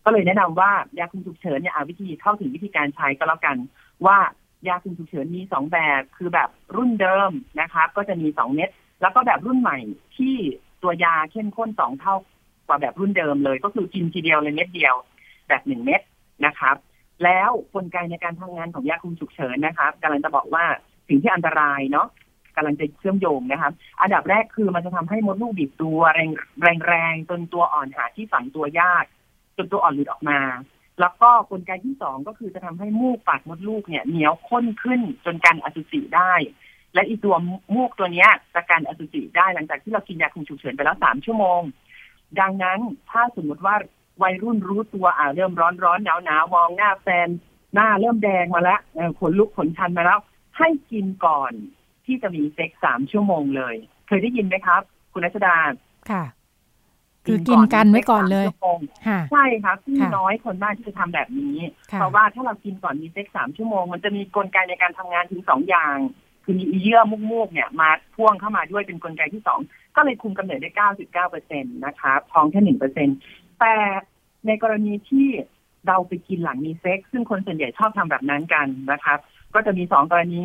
ก็เลยแนะนำว่ายาคุมฉุกเฉินเนี่ยเอาวิธีเข้าถึงวิธีการใช้ก็แล้วกัน ว่ายาคุมฉุกเฉินมีสองแบบคือแบบรุ่นเดิมนะครับก็จะมีสองเม็ดแล้วก็แบบรุ่นใหม่ที่ตัวยาเข้มข้นสองเท่ากว่าแบบรุ่นเดิมเลย ก็คือกินทีเดียวเลยเม็ดเดียว แบบหนึ่งเม็ดนะครับ แล้วกลไกในการทำงานของยาคุมฉุกเฉินนะครับกำลังจะบอกว่าสิ่งที่อันตรายเนาะ กำลังจะเชื่อมโยงนะครับอันดับแรกคือมันจะทำให้มดลูกบีบตัวแรงแรงแรงจนตัวอ่อนหาที่ฝังตัวยาก จนตัวอ่อนหลุดออกมา แล้วก็กลไกที่สองก็คือจะทำให้มูกปากมดลูกเนี่ยเหนียวข้นขึ้นจนการอสุจิได้ และอีตัวมูกตัวเนี้ยจะการอสุจิได้หลังจากที่เรากินยาคุมฉุกเฉินไปแล้วสามชั่วโมง ดังนั้นถ้าสมมติว่าวัยรุ่นรู้ตัวอ่าเริ่มร้อนร้อนหนาวหนาวมองหน้าแฟนหน้าเริ่มแดงมาแล้วขนลุกขนชันมาแล้ว ให้กินก่อน ที่จะมีเซ็กซ์สามชั่วโมงเลย เคยได้ยินไหมครับ คุณรัชดาค่ะ คือกินกันไว้ก่อนเลยมีเซ็กสามชั่วโมงค่ะใช่ครับที่ค่ะน้อยคนมากที่จะทำแบบนี้ค่ะเพราะว่าถ้าเรากินก่อนมีเซ็กซ์สามชั่วโมง มันจะมีกลไกในการทำงานถึงสองอย่างคือมีเยื่อมูกๆเนี่ยมาพ่วงเข้ามาด้วยเป็นกลไกที่สองก็เลยคุมกำเนิดได้เก้าสิบเก้าเปอร์เซ็นต์นะครับท้องแค่หนึ่งเปอร์เซ็นต์แต่ในกรณีที่เราไปกินหลังมีเซ็กซ์ซึ่งคนส่วนใหญ่ชอบทำแบบนั้นกันนะครับ ก็จะมีสองกรณี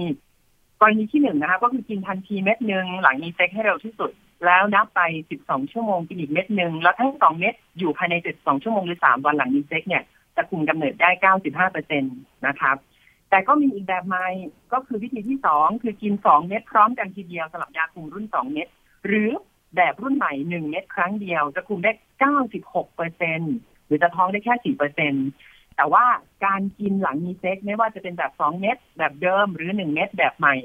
กรณีที่หนึ่งนะครับก็คือกินทันทีเม็ดหนึ่งหลังมีเซ็กซ์ให้เร็วที่สุด แล้วนับไป 12 ชั่วโมงกินอีกเม็ดหนึ่งแล้วทั้งสองเม็ดอยู่ภายใน 72 ชั่วโมงหรือ 3 วันหลังมีเซ็กซ์เนี่ยจะคุมกำเนิดได้ 95เปอร์เซ็นต์นะครับแต่ก็มีอีกแบบใหม่ก็คือวิธีที่สองคือกิน2เม็ดพร้อมกันทีเดียวสำหรับยาคุมรุ่น2เม็ดหรือแบบรุ่นใหม่1เม็ดครั้งเดียว จะคุมได้ 96เปอร์เซ็นต์หรือจะท้องได้แค่ 4 เปอร์เซ็นต์ แต่ว่าการกินหลังมีเซ็กซ์ไม่ว่าจะเป็นแบบ2เม็ดแบบเดิมหรือ1เม็ดแบบใหม่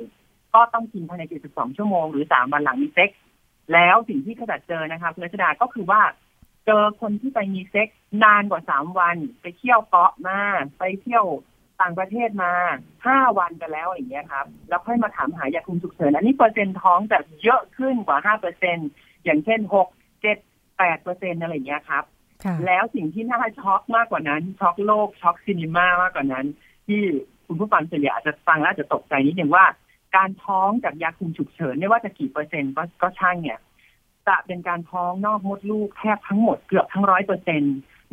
ก็ต้องกินภายใน 72 ชั่วโมงหรือ3วันหลังมีเซ็กซ์แล้วสิ่งที่เภสัชเจอนะคะคุณรัชดาก็คือว่าเจอคนที่ไปมีเซ็กซ์นานกว่า3วัน ไปเที่ยวเกาะมาไปเที่ยวต่างประเทศมา5วันกันแล้วอย่างเงี้ยครับ แล้วค่อยมาถามหายาคุมฉุกเฉินอันนี้เปอร์เซ็นต์ท้องแบบเยอะขึ้นกว่า5เปอร์เซ็นต์อย่างเช่น6 7 8เปอร์เซ็นต์อะไรอย่างเงี้ยครับ แล้วสิ่งที่น่าช็อกมากกว่านั้นช็อกโลกช็อก cinema มากกว่านั้น ที่คุณผู้ฟังส่วนใหญ่อาจจะฟังแล้วอาจจะตกใจนิดนึงว่า การท้องจากยาคุมฉุกเฉินไม่ว่าจะกี่เปอร์เซ็นต์ก็ก็ช่างเนี่ยจะเป็นการท้องนอกมดลูกแทบทั้งหมดเกือบทั้งร้อยเปอร์เซ็นต์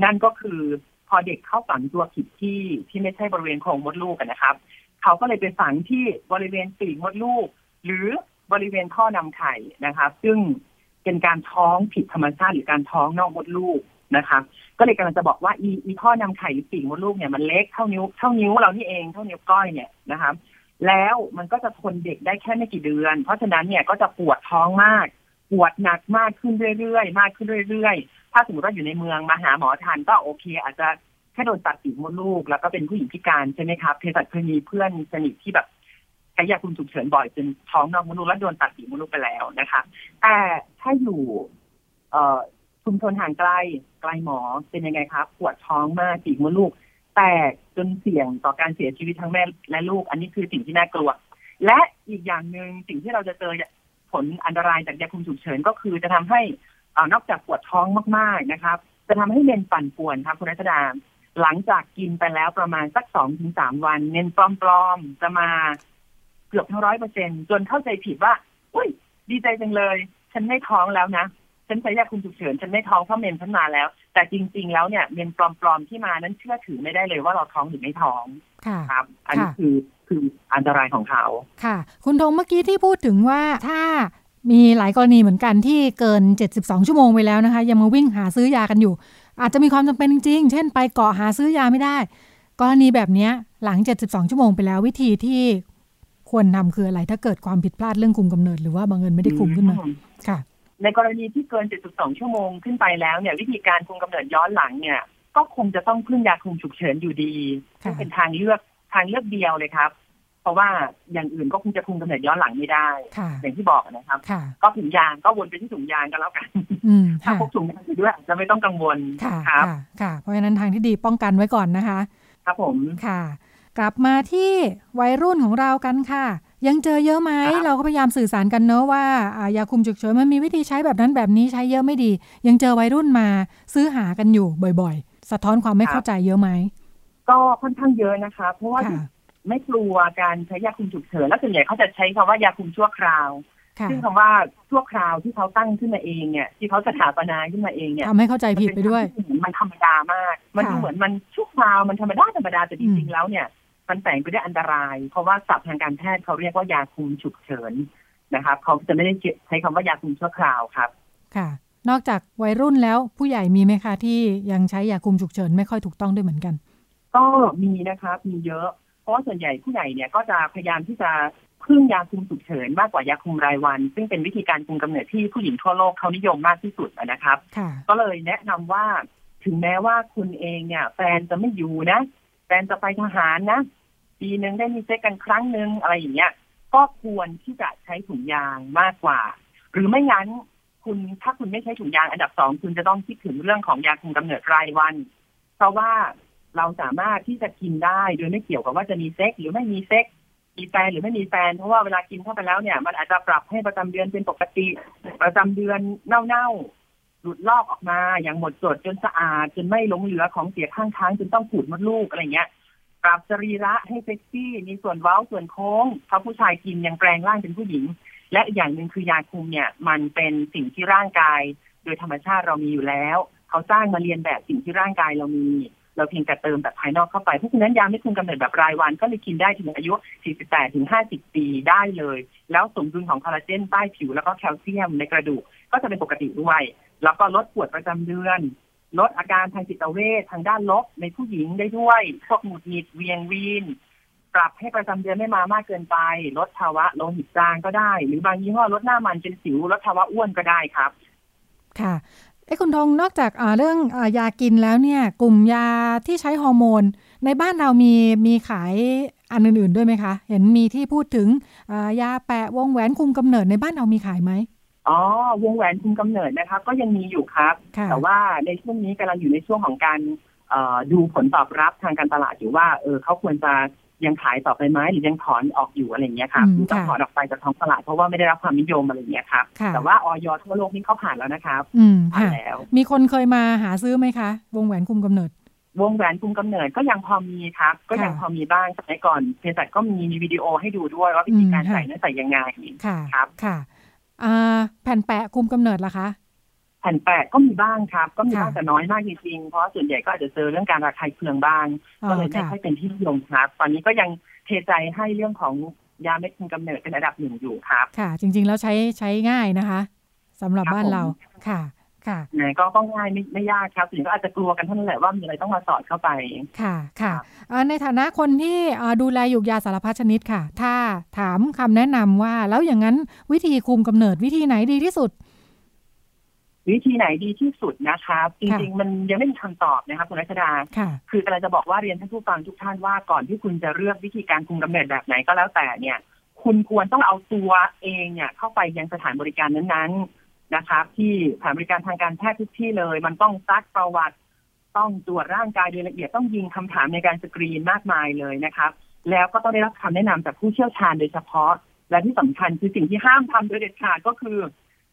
นั่นก็คือพอเด็กเข้าฝังตัวผิดที่ที่ไม่ใช่บริเวณโครงมดลูกนะครับ เขาก็เลยไปฝังที่บริเวณปีกมดลูก หรือบริเวณท่อนำไข่นะครับ ซึ่งเป็นการท้องผิดธรรมชาติหรือการท้องนอกมดลูก นะคะก็เลยกำลังจะบอกว่าอีอีท่อนำไข่หรือปีกมดลูกเนี่ยมันเล็กเท่านิ้วเท่านิ้วเรานี่เองเท่านิ้วก้อยเนี่ยนะคะแล้วมันก็จะทนเด็กได้แค่ไม่กี่เดือน เพราะฉะนั้นเนี่ยก็จะปวดท้องมาก ปวดหนักมากขึ้นเรื่อยๆ มากขึ้นเรื่อยๆ ถ้าสมมติว่าอยู่ในเมืองมาหาหมอทันก็โอเค อาจจะแค่โดนตัดปีกมดลูก แล้วก็เป็นผู้หญิงพิการใช่ไหมครับเภสัชเคยมีเพื่อนสนิทที่แบบใช้ยาคุมฉุกเฉินบ่อยจนท้องนอกมดลูกแล้วโดนตัดปีกมดลูกไปแล้วนะคะแต่ถ้าอยู่ เอ่อ ชุมชนห่างไกลไกลหมอเป็นยังไงครับปวดท้องมากปีกมดลูก แตกจนเสี่ยงต่อการเสียชีวิตทั้งแม่และลูก อันนี้คือสิ่งที่น่ากลัว และอีกอย่างหนึ่งสิ่งที่เราจะเจอผลอันตรายจากยาคุมฉุกเฉินก็คือจะทำให้อานอกจากปวดท้องมากๆนะครับ จะทำให้เมนปั่นป่วนครับคุณรัชดาหลังจากกินไปแล้วประมาณสักสองถึงสามวันเมนปลอมๆจะมาเกือบทั้งร้อยเปอร์เซ็นจนเข้าใจผิดว่า อุ้ย ดีใจจังเลย ฉันไม่ท้องแล้วนะ ฉันใช้ยาคุมฉุกเฉินฉันไม่ท้องเพราะเมนฉันมาแล้ว แต่จริง ๆ แล้วเนี่ยเมนปลอมๆที่มานั้นเชื่อถือไม่ได้เลยว่าเราท้องหรือไม่ท้องค่ะครับ อันนี้คือคืออันตรายของเขาค่ะ คุณธงเมื่อกี้ที่พูดถึงว่าถ้ามีหลายกรณีเหมือนกันที่เกิน 72 ชั่วโมงไปแล้วนะคะ ยังมาวิ่งหาซื้อยากันอยู่ อาจจะมีความจำเป็นจริง ๆ เช่น ไปเกาะหาซื้อยาไม่ได้ กรณีแบบนี้หลัง 72 ชั่วโมงไปแล้ววิธีที่ควรทำคืออะไร ถ้าเกิดความผิดพลาดเรื่องคุมกำเนิดหรือว่าบางเงินไม่ได้คุมขึ้นมาค่ะ ในกรณีที่เกิน 72 ชั่วโมงขึ้นไปแล้วเนี่ยวิธีการคุมกำเนิดย้อนหลังเนี่ย ก็คงจะต้องพึ่งยาคุมฉุกเฉินอยู่ดีซึ่งเป็นทางเลือกทางเลือกเดียวเลยครับ เพราะว่าอย่างอื่นก็คงจะคุมกำเนิดย้อนหลังไม่ได้ อย่างที่บอกนะครับ ก็ถุงยางก็วนไปที่ถุงยางกันแล้วกันถ้าพกถุงยางด้วยจะไม่ต้องกังวลครับค่ะ เพราะฉะนั้นทางที่ดีป้องกันไว้ก่อนนะคะ ครับผมค่ะ กลับมาที่วัยรุ่นของเรากันค่ะ ยังเจอเยอะไหมเราก็พยายามสื่อสารกันเนอะว่ายาคุมฉุกเฉินมันมีวิธีใช้แบบนั้นแบบนี้ใช้เยอะไม่ดี ยังเจอวัยรุ่นมาซื้อหากันอยู่บ่อย ๆ สะท้อนความไม่เข้าใจเยอะไหมก็ค่อนข้างเยอะนะคะ เพราะว่าไม่กลัวการใช้ยาคุมฉุกเฉินแล้วส่วนใหญ่เขาจะใช้คำว่ายาคุมชั่วคราว ซึ่งคำว่าชั่วคราวที่เขาตั้งขึ้นมาเองเนี่ยที่เขาสถาปนาขึ้นมาเองเนี่ยทำให้เข้าใจผิดไปด้วย มันธรรมดามาก มันดูเหมือนมันชั่วคราวมันธรรมดาธรรมดาแต่จริงๆแล้วเนี่ย มันแฝงไปด้วยอันตราย เพราะว่าศัพท์ทางการแพทย์เขาเรียกว่ายาคุมฉุกเฉินนะครับเขาจะไม่ได้ใช้คำว่ายาคุมชั่วคราวครับ ค่ะ นอกจากวัยรุ่นแล้วผู้ใหญ่มีไหมคะที่ยังใช้ยาคุมฉุกเฉินไม่ค่อยถูกต้องด้วยเหมือนกัน ก็มีนะครับมีเยอะ เพราะว่าส่วนใหญ่ผู้ใหญ่เนี่ยก็จะพยายามที่จะพึ่งยาคุมฉุกเฉินมากกว่ายาคุมรายวัน ซึ่งเป็นวิธีการคุมกำเนิดที่ผู้หญิงทั่วโลกเขานิยมมากที่สุดนะครับ ก็เลยแนะนำว่าถึงแม้ว่าคุณเองเนี่ย แฟนจะไม่อยู่นะ แฟนจะไปทหารนะ ปีหนึ่งได้มีเซ็กซ์กันครั้งหนึ่งอะไรอย่างเงี้ย ก็ควรที่จะใช้ถุงยางมากกว่า หรือไม่งั้นคุณถ้าคุณไม่ใช้ถุงยางอันดับสองคุณจะต้องคิดถึงเรื่องของยาคุมกำเนิดรายวัน เพราะว่าเราสามารถที่จะกินได้โดยไม่เกี่ยวกับว่าจะมีเซ็กซ์หรือไม่มีเซ็กซ์มีแฟนหรือไม่มีแฟนเพราะว่าเวลากินเข้าไปแล้วเนี่ย มันอาจจะปรับให้ประจำเดือนเป็นปกติ ประจำเดือนเน่าๆหลุดลอกออกมาอย่างหมดจดจนสะอาดจนไม่หลงเหลือของเสียข้างทางจนต้องขูดมดลูกอะไรเงี้ย ปรับสรีระให้เซ็กซี่มีส่วนเว้าส่วนโค้งเพราะผู้ชายกินยังแปลงร่างเป็นผู้หญิง และอีกอย่างหนึ่งคือยาคุมเนี่ย มันเป็นสิ่งที่ร่างกาย โดยธรรมชาติเรามีอยู่แล้ว เขาสร้างมาเรียนแบบสิ่งที่ร่างกายเรามี เราเพียงแต่เติมแบบภายนอกเข้าไปเพราะฉะนั้นยาไม่คุมกำเนิดแบบรายวันก็เลยกินได้ถึงอายุ 48ถึง50 ปีได้เลย แล้วสมดุลของคอลลาเจนใต้ผิวแล้วก็แคลเซียมในกระดูกก็จะเป็นปกติด้วยแล้วก็ลดปวดประจำเดือน ลดอาการทางจิตเวชทางด้านลบในผู้หญิงได้ด้วย พวกหงุดหงิดเวียงวีน ปรับให้ประจำเดือนไม่มามากเกินไป ลดภาวะโลหิตจางก็ได้ หรือบางยี่ห้อลดหน้ามันเป็นสิว ลดภาวะอ้วนก็ได้ครับ ค่ะไอ้คุณทงนอกจากเรื่องอยากินแล้วเนี่ย กลุ่มยาที่ใช้ฮอร์โมน ในบ้านเรามีมีขายอันอื่น ๆ ด้วยไหมคะ เห็นมีที่พูดถึงยาแปะวงแหวนคุมกำเนิดในบ้านเรามีขายไหม อ๋อ วงแหวนคุมกำเนิดนะครับก็ยังมีอยู่ครับ แต่ว่าในช่วงนี้กำลังอยู่ในช่วงของการดูผลตอบรับทางการตลาดอยู่ว่า เออเขาควรจะยังขายต่อไปไหมหรือยังถอนออกอยู่อะไรเงี้ยครับหรือต้องถอนออกไปจากท้องตลาดเพราะว่าไม่ได้รับความนิยมอะไรเงี้ยครับแต่ว่าออยทั่วโลกนี่เขาผ่านแล้วนะครับผ่านแล้ว มีคนเคยมาหาซื้อไหมคะ วงแหวนคุมกำเนิด วงแหวนคุมกำเนิดก็ยังพอมีครับ ก็ยังพอมีบ้างสมัยก่อนเภสัชก็มีมีวิดีโอให้ดูด้วยว่าวิธีการใส่นั้นใส่ยังไงครับค่ะ แผ่นแปะคุมกำเนิดล่ะคะแผ่นแปะก็มีบ้างครับ ก็มีบ้างแต่น้อยมากจริงๆเพราะส่วนใหญ่ก็อาจจะเจอเรื่องการระคายเคืองบ้างก็เลยไม่ค่อยเป็นที่นิยมครับ ตอนนี้ก็ยังเทใจให้เรื่องของยาเม็ดคุมกำเนิดเป็นระดับหนึ่งอยู่ครับ ค่ะ จริงๆแล้วใช้ใช้ง่ายนะคะสำหรับครับบ้านเราผมค่ะ ค่ะไหนก็ก็ง่ายไม่ไม่ยากครับสิ่งก็อาจจะกลัวกันเท่านั้นแหละว่ามีอะไรต้องมาสอดเข้าไป ค่ะค่ะเอ่อในฐานะคนที่เอ่อดูแลหยูกยาสารพัดชนิดค่ะ ถ้าถามคำแนะนำว่า แล้วอย่างนั้นวิธีคุมกำเนิดวิธีไหนดีที่สุด วิธีไหนดีที่สุดนะครับจค่ะริง ๆ มันยังไม่มีคำตอบนะครับคุณรัชดาค่ะคือกำลังจะบอกว่าเรียนท่านผู้ฟังทุกท่านว่าก่อนที่คุณจะเลือกวิธีการคุมกำเนิดแบบไหนก็แล้วแต่เนี่ยคุณควรต้องเอาตัวเองเนี่ยเข้าไปยังสถานบริการนั้นๆ นะครับ ที่สถานบริการทางการแพทย์ทุกที่เลย มันต้องซักประวัติ ต้องตรวจร่างกายโดยละเอียดต้องยิงคำถามในการสกรีนมากมายเลยนะครับ แล้วก็ต้องได้รับคำแนะนำจากผู้เชี่ยวชาญโดยเฉพาะ และที่สำคัญคือสิ่งที่ห้ามทำโดยเด็ดขาดก็คือ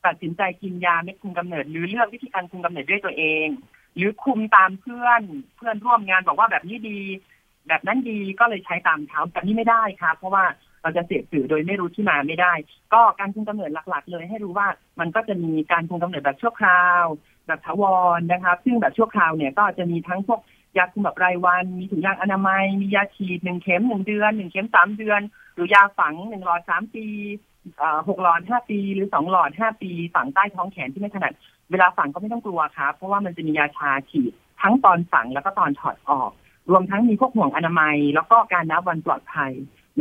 ตัดสินใจกินยาเม็ดคุมกำเนิด หรือเลือกวิธีการคุมกำเนิดด้วยตัวเอง หรือคุมตามเพื่อนเพื่อนร่วมงานบอกว่าแบบนี้ดี แบบนั้นดีก็เลยใช้ตามเขาแบบนี้ไม่ได้ครับ เพราะว่า เราจะเสพสื่อโดยไม่รู้ที่มาไม่ได้ ก็การคุมกำเนิดหลัก ๆ เลยให้รู้ว่ามันก็จะมีการคุมกำเนิดแบบชั่วคราว แบบถาวรนะครับซึ่งแบบชั่วคราวเนี่ยก็จะมีทั้งพวกยาคุมแบบรายวัน มีถุงยางอนามัย มียาฉีดหนึ่งเข็มหนึ่งเดือนหนึ่งเข็มสามเดือน หรือยาฝังหนึ่งหลอดสามปีหกหลอดห้าปีหรือสองหลอดห้าปี ฝังใต้ท้องแขนที่ไม่ถนัดเวลาฝังก็ไม่ต้องกลัวครับเพราะว่ามันจะมียาชาฉีดทั้งตอนฝังแล้วก็ตอนถอดออก รวมทั้งมีพวกห่วงอนามัย แล้วก็การนับวันปลอดภัย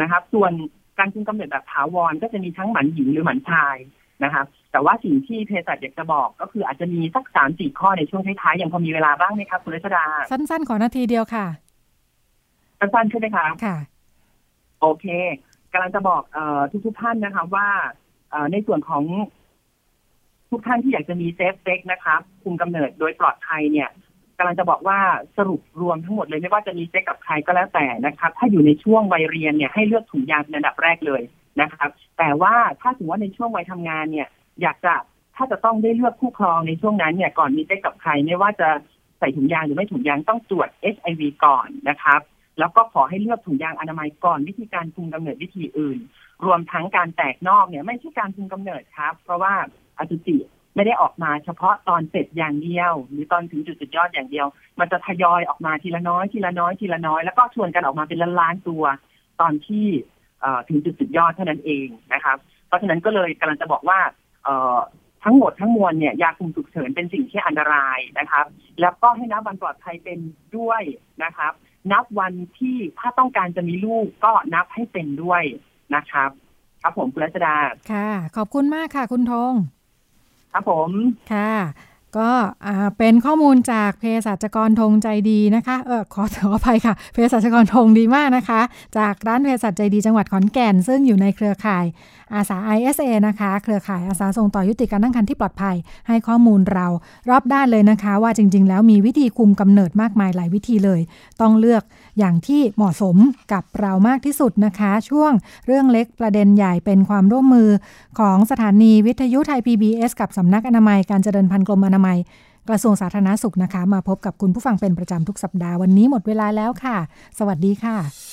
นะครับ ส่วนการคุมกำเนิดแบบถาวรก็จะมีทั้งหมันหญิงหรือหมันชายนะครับ แต่ว่าสิ่งที่เภสัชอยากจะบอกก็คืออาจจะมีสักสามสี่ข้อในช่วงท้ายๆยังพอมีเวลาบ้างไหมครับคุณรัชดา สั้นๆ ขอนาทีเดียวค่ะ สั้นๆใช่ไหมคะค่ะ โอเคกำลังจะบอกเออทุกๆท่านนะคะว่าเอ่อในส่วนของทุกท่านที่อยากจะมี safe sex นะครับ คุมกำเนิดโดยปลอดภัยเนี่ยกำลังจะบอกว่าสรุปรวมทั้งหมดเลยไม่ว่าจะมีเซ็กซ์กับใครก็แล้วแต่นะครับ ถ้าอยู่ในช่วงวัยเรียนเนี่ยให้เลือกถุงยางเป็นอันดับแรกเลยนะครับ แต่ว่าถ้าสมมติว่าในช่วงวัยทำงานเนี่ย อยากจะถ้าจะต้องได้เลือกคู่ครองในช่วงนั้นเนี่ยก่อนมีเซ็กกับใครไม่ว่าจะใส่ถุงยางหรือไม่ถุงยางต้องตรวจ HIV ก่อนนะครับ แล้วก็ขอให้เลือกถุงยางอนามัยก่อนวิธีการคุมกำเนิดวิธีอื่น รวมทั้งการแตกนอกเนี่ยไม่ใช่การคุมกำเนิดครับ เพราะว่าอสุจิ ไม่ได้ออกมาเฉพาะตอนเสร็จอย่างเดียว หรือตอนถึงจุดสุดยอดอย่างเดียว มันจะทยอยออกมาทีละน้อยทีละน้อยทีละน้อยแล้วก็ชวนกันออกมาเป็นล้านๆตัว ตอนที่ถึงจุดสุดยอดเท่านั้นเองนะครับเพราะฉะนั้นก็เลยกำลังจะบอกว่าทั้งหมดทั้งมวลเนี่ยยาคุมฉุกเฉินเป็นสิ่งที่อันตรายนะครับ แล้วก็ให้นับวันปลอดภัยเป็นด้วยนะครับ นับวันที่ถ้าต้องการจะมีลูกก็นับให้เป็นด้วยนะครับ ครับผมคุณรัชดาค่ะ ขอบคุณมากค่ะ คุณธง ครับผม ค่ะ ก็เป็นข้อมูลจากเภสัชกรธงใจดีนะคะ เออขอขออภัยค่ะเภสัชกรธงดีมากนะคะ จากร้านเภสัชใจดีจังหวัดขอนแก่น ซึ่งอยู่ในเครือข่าย อาสา ISA นะคะ เครือข่ายอาสาส่งต่อยุติการตั้งครรภ์ที่ปลอดภัย ให้ข้อมูลเรารอบด้านเลยนะคะ ว่าจริง ๆ แล้วมีวิธีคุมกำเนิดมากมายหลายวิธีเลย ต้องเลือกอย่างที่เหมาะสมกับเรามากที่สุดนะคะ ช่วงเรื่องเล็กประเด็นใหญ่เป็นความร่วมมือของสถานีวิทยุไทย PBS กับสำนักอนามัยการเจริญพันธุ์กรมอนามัยกระทรวงสาธารณสุขนะคะ มาพบกับคุณผู้ฟังเป็นประจำทุกสัปดาห์วันนี้หมดเวลาแล้วค่ะ สวัสดีค่ะ